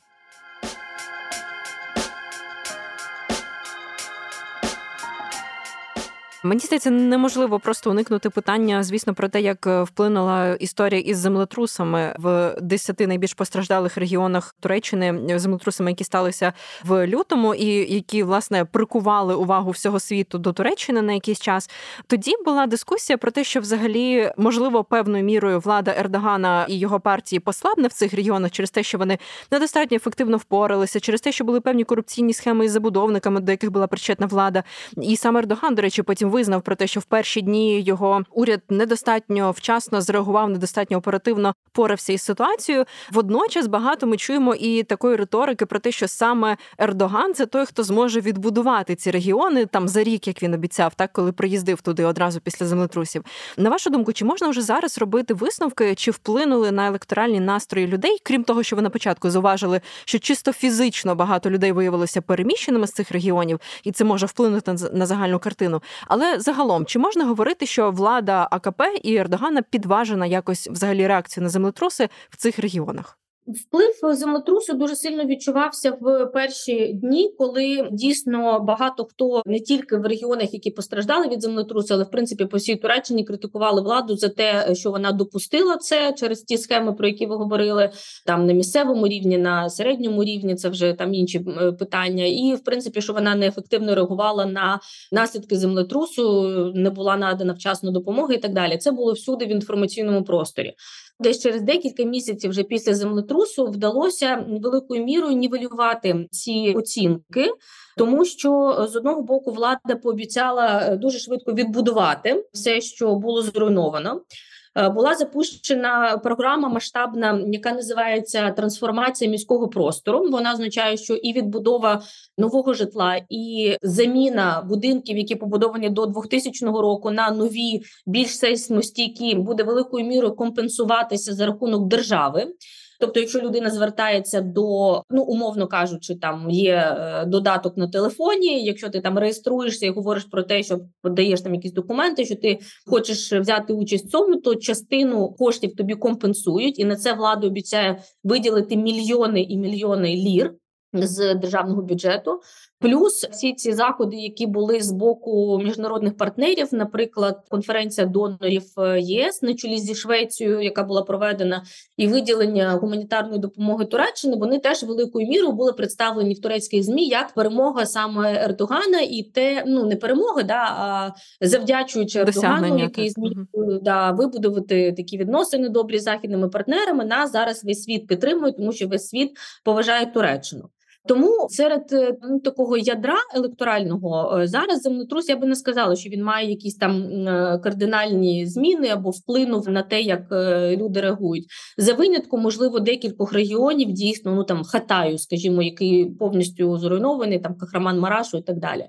Мені здається, неможливо просто уникнути питання, звісно, про те, як е, вплинула історія із землетрусами в десяти найбільш постраждалих регіонах Туреччини, е, землетрусами, які сталися в лютому, і які власне прикували увагу всього світу до Туреччини на якийсь час. Тоді була дискусія про те, що взагалі можливо певною мірою влада Ердогана і його партії послабне в цих регіонах через те, що вони недостатньо ефективно впоралися, через те, що були певні корупційні схеми із забудовниками, до яких була причетна влада, і саме Ердоган, до речі, потім визнав про те, що в перші дні його уряд недостатньо вчасно зреагував, недостатньо оперативно порався із ситуацією. Водночас багато ми чуємо і такої риторики про те, що саме Ердоган це той, хто зможе відбудувати ці регіони там за рік, як він обіцяв, так коли приїздив туди одразу після землетрусів. На вашу думку, чи можна вже зараз робити висновки, чи вплинули на електоральні настрої людей, крім того, що ви на початку зауважили, що чисто фізично багато людей виявилося переміщеними з цих регіонів, і це може вплинути на загальну картину. Але загалом, чи можна говорити, що влада АКП і Ердогана підважена якось взагалі реакцію на землетруси в цих регіонах? Вплив землетрусу дуже сильно відчувався в перші дні, коли дійсно багато хто не тільки в регіонах, які постраждали від землетрусу, але в принципі по всій Туреччині критикували владу за те, що вона допустила це через ті схеми, про які ви говорили, там на місцевому рівні, на середньому рівні це вже там інші питання, і в принципі, що вона неефективно реагувала на наслідки землетрусу, не була надана вчасно допомоги і так далі. Це було всюди в інформаційному просторі. Десь через декілька місяців, вже після землетрусу, вдалося великою мірою нівелювати ці оцінки, тому що з одного боку влада пообіцяла дуже швидко відбудувати все, що було зруйновано. Е, була запущена програма масштабна, яка називається трансформація міського простору. Вона означає, що і відбудова нового житла, і заміна будинків, які побудовані до 2000 року, на нові більш сейсмостійкі, буде великою мірою компенсуватися за рахунок держави. Тобто, якщо людина звертається до ну умовно кажучи, там є е, додаток на телефоні. Якщо ти там реєструєшся і говориш про те, що подаєш там якісь документи, що ти хочеш взяти участь в цьому, то частину коштів тобі компенсують, і на це влада обіцяє виділити мільйони і мільйони лір з державного бюджету. Плюс всі ці заходи, які були з боку міжнародних партнерів, наприклад, конференція донорів е, єС на чолі зі Швецією, яка була проведена, і виділення гуманітарної допомоги Туреччини, вони теж великою мірою були представлені в турецьких змі як перемога саме Ердогана, і те ну не перемога, да а завдячуючи Ердогану, який зміг да вибудувати такі відносини добрі з західними партнерами. Нас зараз весь світ підтримує, тому що весь світ поважає Туреччину. Тому серед е, ну, такого ядра електорального е, зараз землетрус я би не сказала, що він має якісь там е, кардинальні зміни або вплинув на те, як люди реагують. За винятком, можливо, декількох регіонів дійсно ну там Хатаю, скажімо, який повністю зруйнований, там Кахраман Марашу і так далі.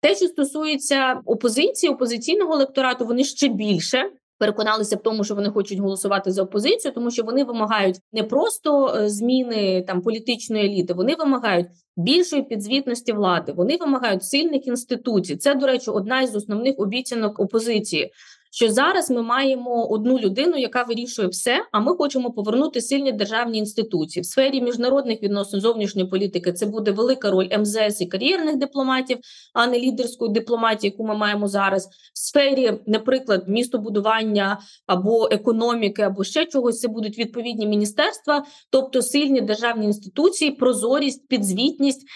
Те, що стосується опозиції, опозиційного електорату, вони ще більше переконалися в тому, що вони хочуть голосувати за опозицію, тому що вони вимагають не просто е, зміни там політичної еліти, вони вимагають більшої підзвітності влади. Вони вимагають сильних інституцій. Це до речі, одна із основних обіцянок опозиції що зараз ми маємо одну людину, яка вирішує все. А ми хочемо повернути сильні державні інституції в сфері міжнародних відносин зовнішньої політики. Це буде велика роль МЗС і кар'єрних дипломатів, а не лідерської дипломатії, яку ми маємо зараз. В сфері, наприклад, містобудування або економіки, або ще чогось. Це будуть відповідні міністерства, тобто сильні державні інституції, прозорість, підзвітність,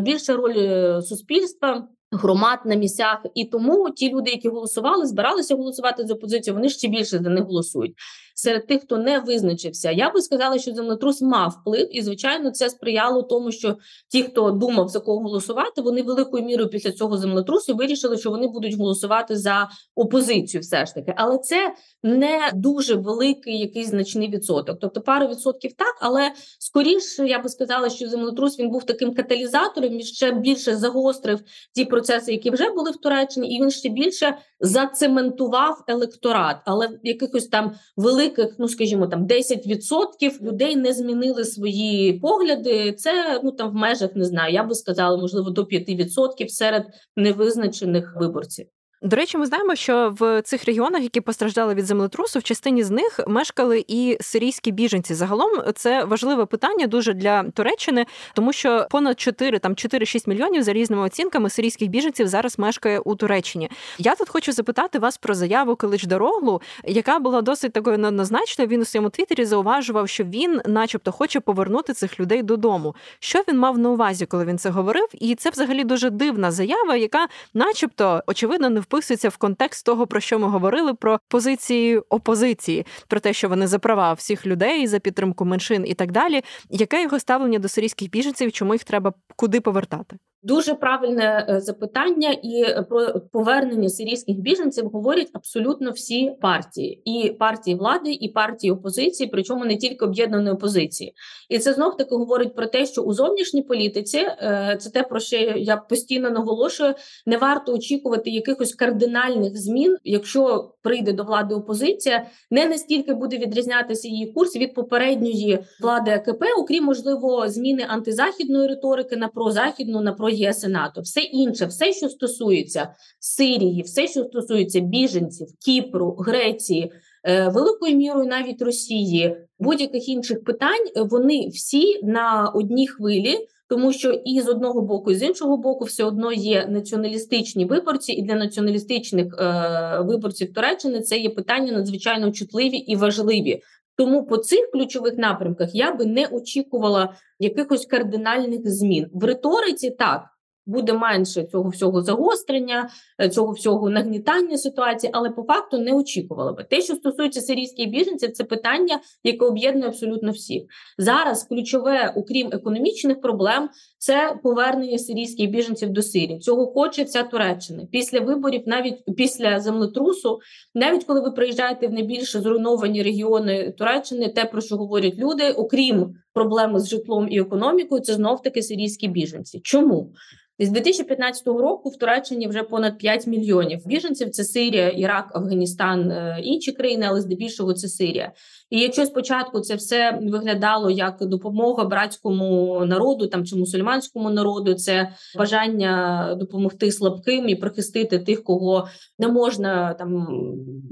більша роль е, суспільства громад на місцях, і тому ті люди, які голосували, збиралися голосувати за опозицію, вони ще більше за них голосують серед тих, хто не визначився. Я би сказала, що землетрус мав вплив, і звичайно, це сприяло тому, що ті, хто думав за кого голосувати, вони великою мірою після цього землетрусу вирішили, що вони будуть голосувати за опозицію, все ж таки, але це не дуже великий якийсь значний відсоток. Тобто пару відсотків так, але скоріше я би сказала, що землетрус він був таким каталізатором і ще більше загострив ті процеси, які вже були в Туреччині, і він ще більше зацементував електорат, але якихось там великих, ну скажімо, там 10% людей не змінили свої погляди. Це ну там в межах не знаю. Я би сказала, можливо, до 5% серед невизначених виборців. До речі, ми знаємо, що в цих регіонах, які постраждали від землетрусу, в частині з них мешкали і сирійські біженці. Загалом це важливе питання дуже для Туреччини, тому що понад 4, там 4-6 мільйонів за різними оцінками сирійських біженців зараз мешкає у Туреччині. Я тут хочу запитати вас про заяву Килич Дороглу, яка була досить такою неоднозначною. Він у своєму твіттері зауважував, що він, начебто, хоче повернути цих людей додому. Що він мав на увазі, коли він це говорив? І це взагалі дуже дивна заява, яка, начебто, очевидно, не вписується в контекст того, про що ми говорили, про позиції опозиції, про те, що вони за права всіх людей, за підтримку меншин і так далі. Яке його ставлення до сирійських біженців? Чому їх треба куди повертати? Дуже правильне е, запитання, і е, про повернення сирійських біженців говорять абсолютно всі партії, і партії влади, і партії опозиції, причому не тільки об'єднаної опозиції. І це знов таки говорить про те, що у зовнішній політиці е, це те, про що я постійно наголошую. Не варто очікувати якихось кардинальних змін, якщо прийде до влади опозиція, не настільки буде відрізнятися її курс від попередньої влади АКП, окрім можливо зміни антизахідної риторики на прозахідну на про ЄС і НАТО. Все інше, все, що стосується Сирії, все, що стосується біженців, Кіпру, Греції, е, великою мірою навіть Росії, будь-яких інших питань, вони всі на одній хвилі. Тому що і з одного боку, і з іншого боку, все одно є націоналістичні виборці, і для націоналістичних е, виборців Туреччини це є питання надзвичайно чутливі і важливі. Тому по цих ключових напрямках я би не очікувала якихось кардинальних змін в риториці. Так буде менше цього всього загострення, е, цього всього нагнітання ситуації, але по факту не очікували би. Те, що стосується сирійських біженців, це питання, яке об'єднує абсолютно всіх. Зараз ключове, окрім економічних проблем, це повернення сирійських біженців до Сирії. Цього хоче вся Туреччина після виборів, навіть після землетрусу, навіть коли ви приїжджаєте в найбільш зруйновані регіони Туреччини, те про що говорять люди, окрім проблеми з житлом і економікою, це знов таки сирійські біженці. Чому? З 2015 року в Туреччині вже понад 5 мільйонів біженців. Це Сирія, Ірак, Афганістан, е, інші країни, але здебільшого це Сирія. І якщо спочатку це все виглядало як допомога братському народу там чи мусульманському народу, це бажання допомогти слабким і прихистити тих, кого не можна там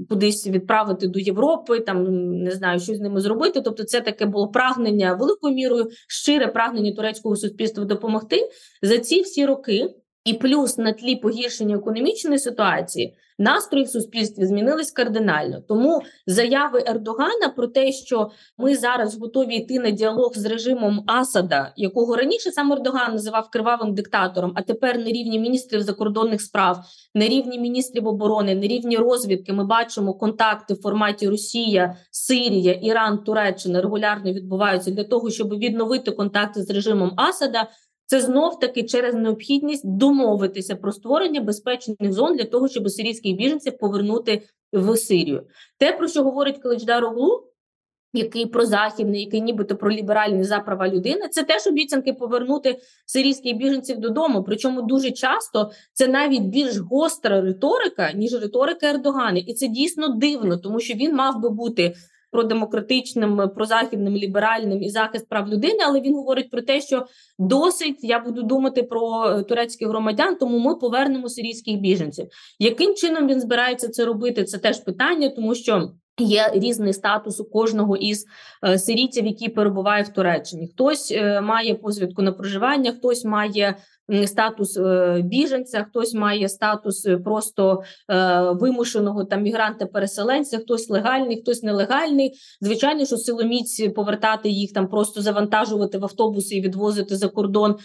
кудись відправити до Європи, там не знаю, що з ними зробити. Тобто, це таке було прагнення великою мірою, щире прагнення турецького суспільства допомогти за ці всі роки. І плюс на тлі погіршення економічної ситуації настрої в суспільстві змінились кардинально. Тому заяви Ердогана про те, що ми зараз готові йти на діалог з режимом Асада, якого раніше сам Ердоган називав кривавим диктатором, а тепер на рівні міністрів закордонних справ, на рівні міністрів оборони, на рівні розвідки, ми бачимо контакти в форматі Росія, Сирія, Іран, Туреччина регулярно відбуваються для того, щоб відновити контакти з режимом Асада. Це знов таки через необхідність домовитися про створення безпечних зон для того, щоб сирійських біженців повернути в Сирію. Те, про що говорить Оглу, який прозахідний, який нібито про ліберальні за права людини, це теж обіцянки повернути сирійських біженців додому. Причому дуже часто це навіть більш гостра риторика, ніж риторика Ердогана, і це дійсно дивно, тому що він мав би бути продемократичним, прозахідним, ліберальним і захист прав людини, але він говорить про те, що досить я буду думати про е, турецьких громадян, тому ми повернемо сирійських біженців. Яким чином він збирається це робити? Це теж питання, тому що. Є різний статус у кожного із е, сирійців, які перебувають в Туреччині. Хтось е, має посвідку на проживання, хтось має статус е, біженця, хтось має статус е, просто е, вимушеного там мігранта-переселенця, хтось легальний, хтось нелегальний. Звичайно, що силоміць повертати їх там, просто завантажувати в автобуси і відвозити за кордон.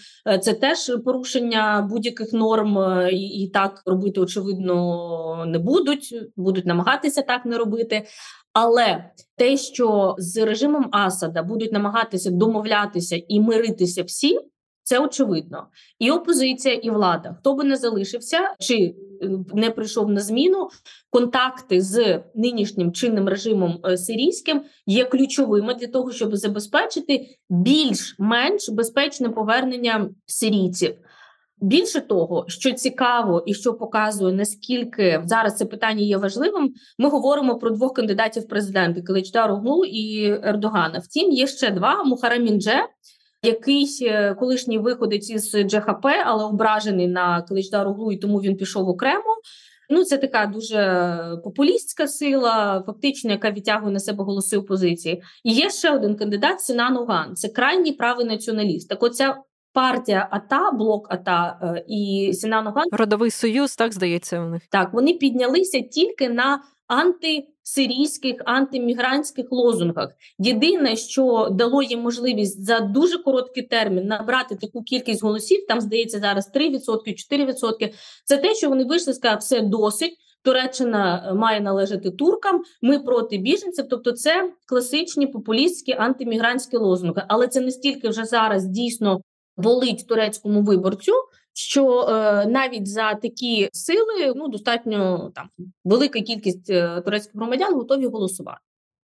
Це теж порушення будь-яких норм, і, і так робити очевидно не будуть. Будуть намагатися так не робити. Але те, що з режимом Асада будуть намагатися домовлятися і миритися всі, це очевидно, і опозиція, і влада. Хто би не залишився чи е, не прийшов на зміну, контакти з нинішнім чинним режимом е, сирійським є ключовими для того, щоб забезпечити більш-менш безпечне повернення сирійців. Більше того, що цікаво і що показує наскільки зараз це питання є важливим, ми говоримо про двох кандидатів в президенти Киличдар Оглу і Ердогана. Втім, є ще два Мухараміндже, який е, колишній виходить із ДЖХП, але ображений на Кличдар Углу, і тому він пішов окремо. Ну, це така дуже популістська сила, фактично, яка відтягує на себе голоси опозиції. І є ще один кандидат Синан Уган. Це крайній правий націоналіст. Так, оця партія АТА, блок АТА е, і Синан Уган родовий союз, так здається. У них так вони піднялися тільки на антисирійських, антимігрантських лозунгах. Єдине, що дало їм можливість за дуже короткий термін набрати таку кількість голосів, там здається зараз 3%, 4%, Це те, що вони вийшли, сказали, все досить. Туреччина е, має належати туркам. Ми проти біженців. Тобто, це класичні популістські антимігрантські лозунги, але це не стільки вже зараз дійсно болить турецькому виборцю, що е, навіть за такі сили ну достатньо там велика кількість е, турецьких громадян готові голосувати.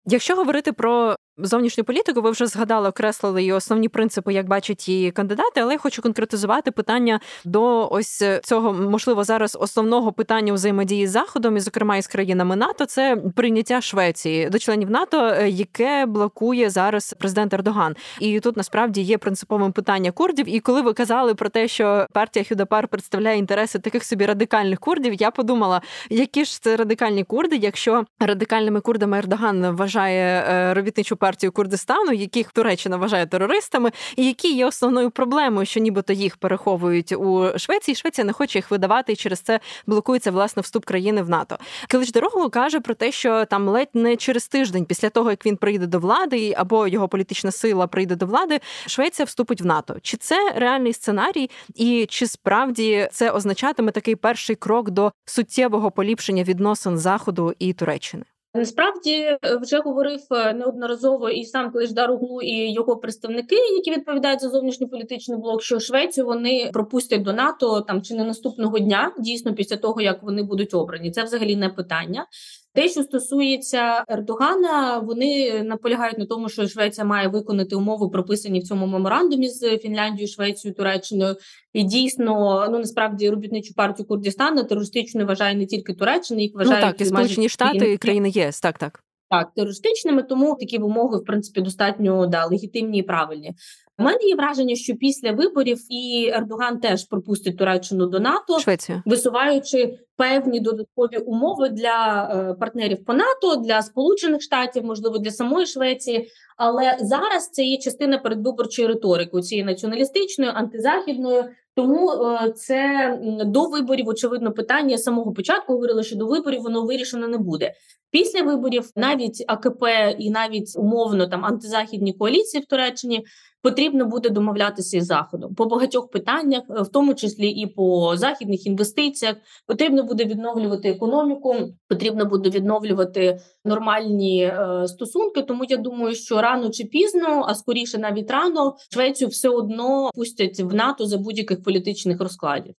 Якщо говорити про зовнішню політику, ви вже згадали, окреслили її основні принципи, як бачать її кандидати, але я хочу конкретизувати питання до ось цього, можливо, зараз основного питання взаємодії з заходом, і зокрема із країнами НАТО, це прийняття Швеції до членів НАТО, е, яке блокує зараз президент Ердоган. І тут насправді є принциповим питання курдів. І коли ви казали про те, що партія Хюдапар представляє інтереси таких собі радикальних курдів, я подумала, які ж це радикальні курди, якщо радикальними курдами Ердоган вважає е, робітничу партію, партію Курдистану, яких Туреччина вважає терористами, і які є основною проблемою, що нібито їх переховують у Швеції. Швеція не хоче їх видавати, і через це блокується власне вступ країни в НАТО. Килич Дороглу каже про те, що там ледь не через тиждень після того, як він прийде до влади, або його політична сила прийде до влади, Швеція вступить в НАТО. Чи це реальний сценарій, і чи справді це означатиме такий перший крок до суттєвого поліпшення відносин заходу і Туреччини? Насправді е, вже говорив е, неодноразово і сам Клеждар Углу, і його представники, які відповідають за зовнішньополітичний блок, що Швецію вони пропустять до НАТО там чи не наступного дня, дійсно після того як вони будуть обрані. Це взагалі не питання. Те, що стосується Ердогана, вони наполягають на тому, що Швеція має виконати умови, прописані в цьому меморандумі з Фінляндією, Швецією, Туреччиною. І дійсно, ну насправді робітничу партію Курдистану терористичною вважає не тільки Туреччина, їх вважають ну, так, і Сполучені Штати і країни ЄС. Так, так. Так, терористичними, тому такі вимоги в принципі достатньо да легітимні і правильні. У мене є враження, що після виборів і Ердоган теж пропустить Туреччину до НАТО, Швеція. висуваючи певні додаткові умови для е, партнерів по НАТО, для Сполучених Штатів, можливо, для самої Швеції. Але зараз це є частина передвиборчої риторики, цієї націоналістичної, антизахідної. Тому е, це до виборів, очевидно, питання з самого початку говорили, що до виборів воно вирішено не буде. Після виборів навіть АКП і навіть умовно там антизахідні коаліції в Туреччині потрібно буде домовлятися із заходом по багатьох питаннях, е, в тому числі і по західних інвестиціях. Потрібно буде відновлювати економіку, потрібно буде відновлювати нормальні е, стосунки. Тому я думаю, що рано чи пізно, а скоріше навіть рано, Швецію все одно пустять в НАТО за будь-яких політичних розкладів.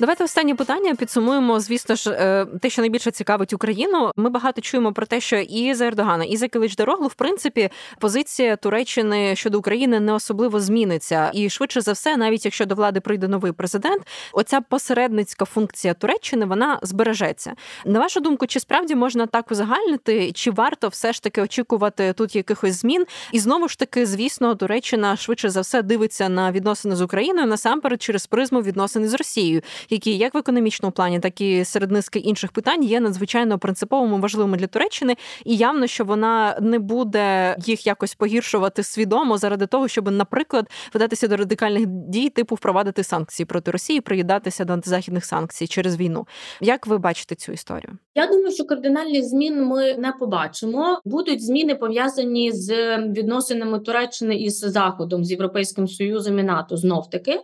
Давайте останнє питання підсумуємо. Звісно ж, е, те, що найбільше цікавить Україну. Ми багато чуємо про те, що і за Ердогана, і за Килич Дороглу, в принципі, позиція Туреччини щодо України не особливо зміниться. І швидше за все, навіть якщо до влади прийде новий президент, оця посередницька функція Туреччини вона збережеться. На вашу думку, чи справді можна так узагальнити, чи варто все ж таки очікувати тут якихось змін? І знову ж таки, звісно, Туреччина швидше за все дивиться на відносини з Україною насамперед через призму відносин з Росією які як в економічному плані, так і серед низки інших питань є надзвичайно принциповими важливими для Туреччини, і явно, що вона не буде їх якось погіршувати свідомо заради того, щоб, наприклад, видатися до радикальних дій, типу впровадити санкції проти Росії, приїдатися до антизахідних санкцій через війну. Як ви бачите цю історію? Я думаю, що кардинальні змін ми не побачимо. Будуть зміни пов'язані з відносинами Туреччини із Заходом з Європейським Союзом і НАТО знов таки.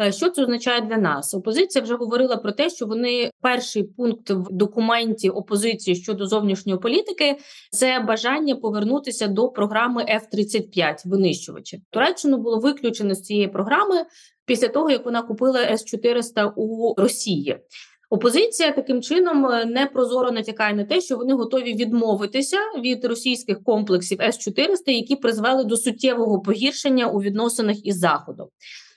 Е, що це означає для нас? Опозиція вже говорила про те, що вони перший пункт в документі опозиції щодо зовнішньої політики це бажання повернутися до програми F-35 винищувачів. Туреччину було виключено з цієї програми після того, як вона купила С-400 у Росії. Опозиція таким чином е, не прозоро натякає на те, що вони готові відмовитися від російських комплексів С-400, які призвели до суттєвого погіршення у відносинах із заходом.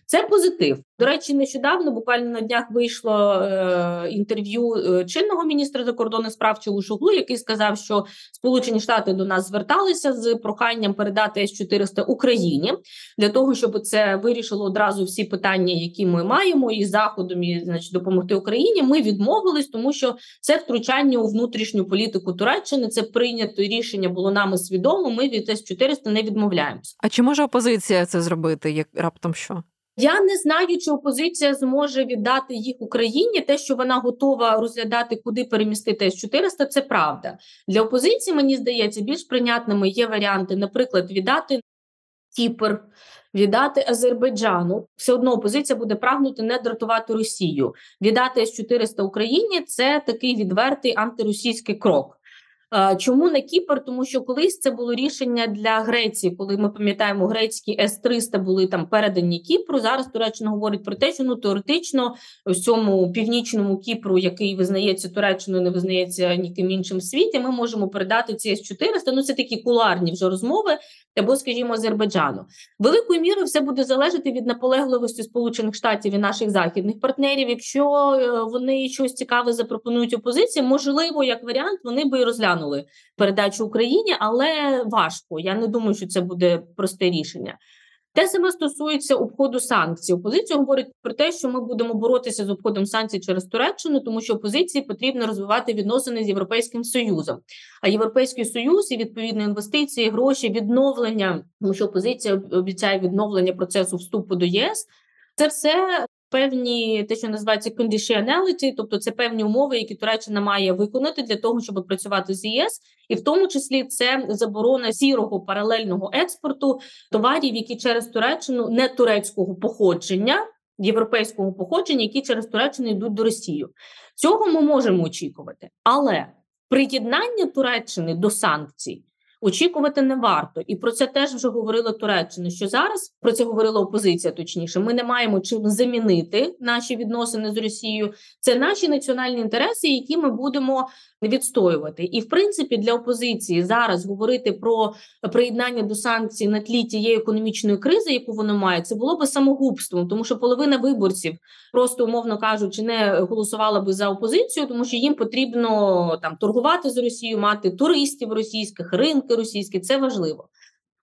Це позитив. До речі, нещодавно буквально на днях вийшло е, інтерв'ю е, чинного міністра закордонних справ Чолушуглу, який сказав, що Сполучені Штати до нас зверталися з проханням передати С 400 Україні для того, щоб це вирішило одразу всі питання, які ми маємо, і заходом і значить допомогти Україні. Ми відмовились, тому що це втручання у внутрішню політику Туреччини. Це прийнято рішення було нами свідомо. Ми від С 400 не відмовляємося. А чи може опозиція це зробити? Як раптом що? Я не знаю, чи опозиція зможе віддати їх Україні. Те, що вона готова розглядати, куди перемістити С-400, це правда для опозиції. Мені здається, більш прийнятними є варіанти, наприклад, віддати Кіпр, віддати Азербайджану. Все одно опозиція буде прагнути не дратувати Росію. Віддати С-400 Україні це такий відвертий антиросійський крок. Чому не Кіпр? Тому що колись це було рішення для Греції, коли ми пам'ятаємо, грецькі С-300 були там передані Кіпру. Зараз Туреччина говорить про те, що ну теоретично в цьому північному Кіпру, який визнається Туреччиною, не визнається ніким іншим в світі. Ми можемо передати ці С-400. Ну це такі куларні вже розмови, або, скажімо, Азербайджану. Великою мірою все буде залежати від наполегливості Сполучених Штатів і наших західних партнерів. Якщо е, вони щось цікаве запропонують опозиції, можливо, як варіант, вони би і розглянули передачу Україні, але важко. Я не думаю, що це буде просте рішення. Те саме стосується обходу санкцій. Опозиція говорить про те, що ми будемо боротися з обходом санкцій через Туреччину, тому що опозиції потрібно розвивати відносини з європейським союзом. А європейський союз і відповідно інвестиції, гроші, відновлення, тому що опозиція обіцяє відновлення процесу вступу до ЄС. Це все певні те, що називається conditionality, тобто це певні умови, які Туреччина має виконати для того, щоб працювати з ЄС, і в тому числі це заборона сірого паралельного експорту товарів, які через Туреччину не турецького походження. Європейського походження, які через Туреччину йдуть до Росії, цього ми можемо очікувати, але приєднання Туреччини до санкцій очікувати не варто, і про це теж вже говорила Туреччина. Що зараз про це говорила опозиція? Точніше, ми не маємо чим замінити наші відносини з Росією. Це наші національні інтереси, які ми будемо відстоювати. І в принципі для опозиції зараз говорити про приєднання до санкцій на тлі тієї економічної кризи, яку воно має, це було би самогубством, тому що половина виборців просто умовно кажучи, не голосувала би за опозицію, тому що їм потрібно там торгувати з Росією, мати туристів російських, ринки російські. Це важливо.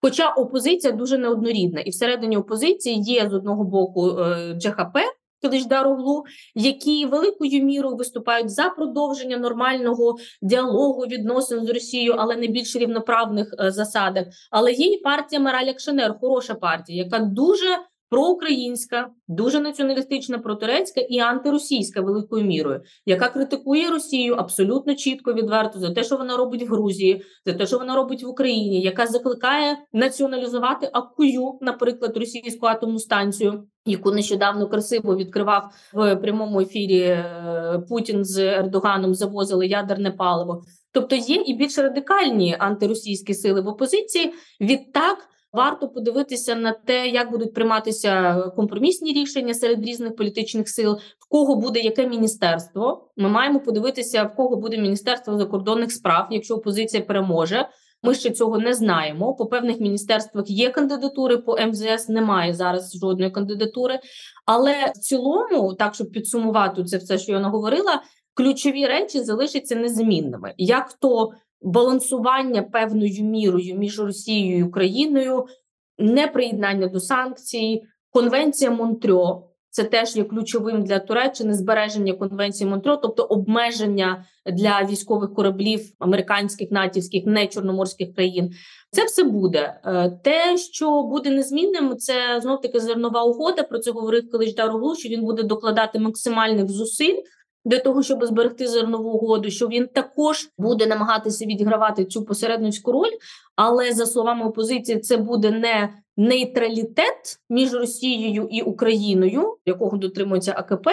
Хоча опозиція дуже неоднорідна, і всередині опозиції є з одного боку е, ДЖХП, Килиждароглу, які великою мірою виступають за продовження нормального діалогу відносин з Росією, але не більш рівноправних е, засадах. Але є і партія Мораль Акшенер, хороша партія, яка дуже проукраїнська, дуже націоналістична, протурецька і антиросійська великою мірою, яка критикує Росію абсолютно чітко відверто за те, що вона робить в Грузії, за те, що вона робить в Україні, яка закликає націоналізувати Акую, наприклад, російську атомну станцію. Яку нещодавно красиво відкривав в прямому ефірі е, Путін з Ердоганом завозили ядерне паливо. Тобто є і більш радикальні антиросійські сили в опозиції. Відтак Варто подивитися на те, як будуть прийматися компромісні рішення серед різних політичних сил, в кого буде яке міністерство. Ми маємо подивитися, в кого буде міністерство закордонних справ, якщо опозиція переможе. Ми ще цього не знаємо. По певних міністерствах є кандидатури, по МЗС немає зараз жодної кандидатури. Але в цілому, так щоб підсумувати це все, що я наговорила, ключові речі залишаться незмінними. Як то балансування певною мірою між Росією і Україною, неприєднання до санкцій, конвенція Монтрьо. Це теж є ключовим для Туреччини збереження конвенції Монтро, тобто обмеження для військових кораблів американських натівських, не чорноморських країн. Це все буде е, те, що буде незмінним. Це знов таки зернова угода. Про це говорив колись Дароглу, що він буде докладати максимальних зусиль для того, щоб зберегти зернову угоду, що він також буде намагатися відігравати цю посередницьку роль. Але за словами опозиції, це буде не нейтралітет між Росією і Україною, якого дотримується АКП.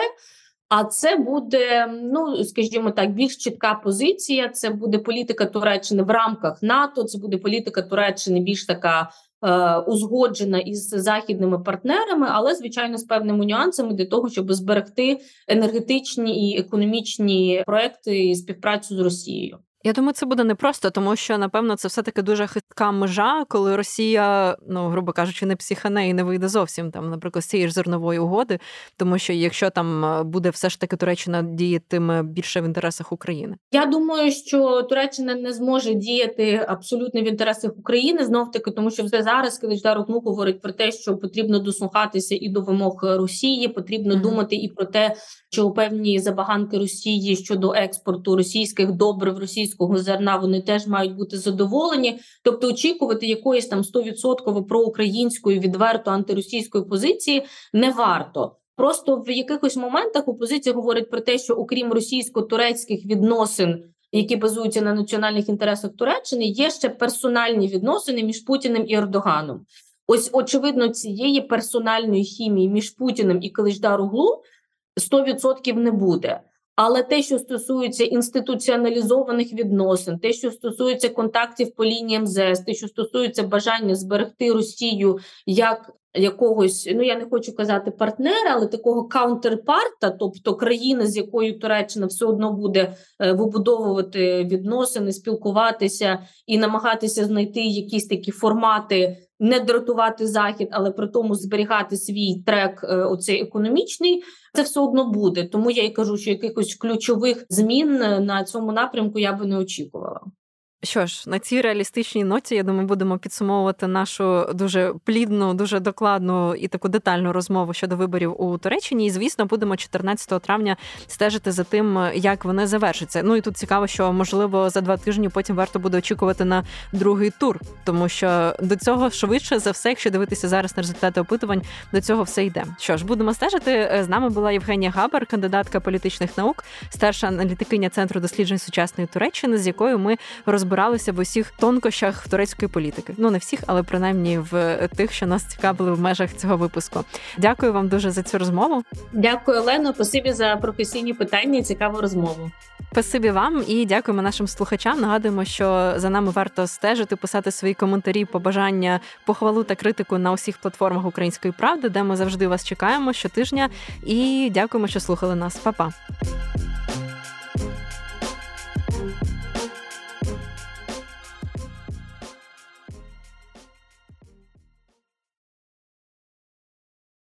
А це буде, ну скажімо так, більш чітка позиція. Це буде політика Туреччини в рамках НАТО. Це буде політика Туреччини більш така узгоджена із західними партнерами, але звичайно з певними нюансами для того, щоб зберегти енергетичні і економічні проекти і співпрацю з Росією. Я думаю, це буде непросто, тому що напевно це все таки дуже хитка межа, коли Росія, ну грубо кажучи, не психане і не вийде зовсім там, наприклад, з цієї ж зернової угоди, тому що якщо там е, буде все ж таки Туреччина діятиме більше в інтересах України, я думаю, що Туреччина не зможе діяти абсолютно в інтересах України знов таки, тому що вже зараз Киличдар Рухнук говорить про те, що потрібно дослухатися і до вимог Росії, потрібно mm-hmm. думати і про те, що певні забаганки Росії щодо експорту російських добрив російського зерна вони теж мають бути задоволені, тобто очікувати якоїсь там 100% проукраїнської відверто антиросійської позиції не варто. Просто в якихось моментах опозиція говорить про те, що окрім російсько-турецьких відносин, які базуються на національних інтересах Туреччини, є ще персональні відносини між Путіним і Ердоганом. Ось очевидно, цієї персональної хімії між Путіним і Калиждаруглу 100% не буде. Але те, що стосується інституціоналізованих відносин, те, що стосується контактів по лініям ЗЕС, те, що стосується бажання зберегти Росію як якогось, ну я не хочу казати партнера, але такого каунтерпарта, тобто країни, з якою Туреччина все одно буде е, вибудовувати відносини, спілкуватися і намагатися знайти якісь такі формати не дратувати захід, але при тому зберігати свій трек, е, оцей економічний, це все одно буде. Тому я і кажу, що якихось ключових змін е, на цьому напрямку я би не очікувала. Що ж, на цій реалістичній ноті, я думаю, будемо підсумовувати нашу дуже плідну, дуже докладну і таку детальну розмову щодо виборів у Туреччині. І звісно, будемо 14 травня стежити за тим, як вони завершаться. Ну і тут цікаво, що можливо за два тижні потім варто буде очікувати на другий тур, тому що до цього швидше за все, якщо дивитися зараз на результати опитувань, до цього все йде. Що ж, будемо стежити. З нами була Євгенія Габар, кандидатка політичних наук, старша аналітикиня центру досліджень сучасної Туреччини, з якою ми розбиралися в усіх тонкощах турецької політики. Ну не всіх, але принаймні в тих, що нас цікавили в межах цього випуску. Дякую вам дуже за цю розмову. Дякую, Олено. Спасибі за професійні питання. і Цікаву розмову. Спасибі вам і дякуємо нашим слухачам. Нагадуємо, що за нами варто стежити, писати свої коментарі, побажання, похвалу та критику на усіх платформах Української правди, де ми завжди вас чекаємо щотижня. І дякуємо, що слухали нас. Па-па.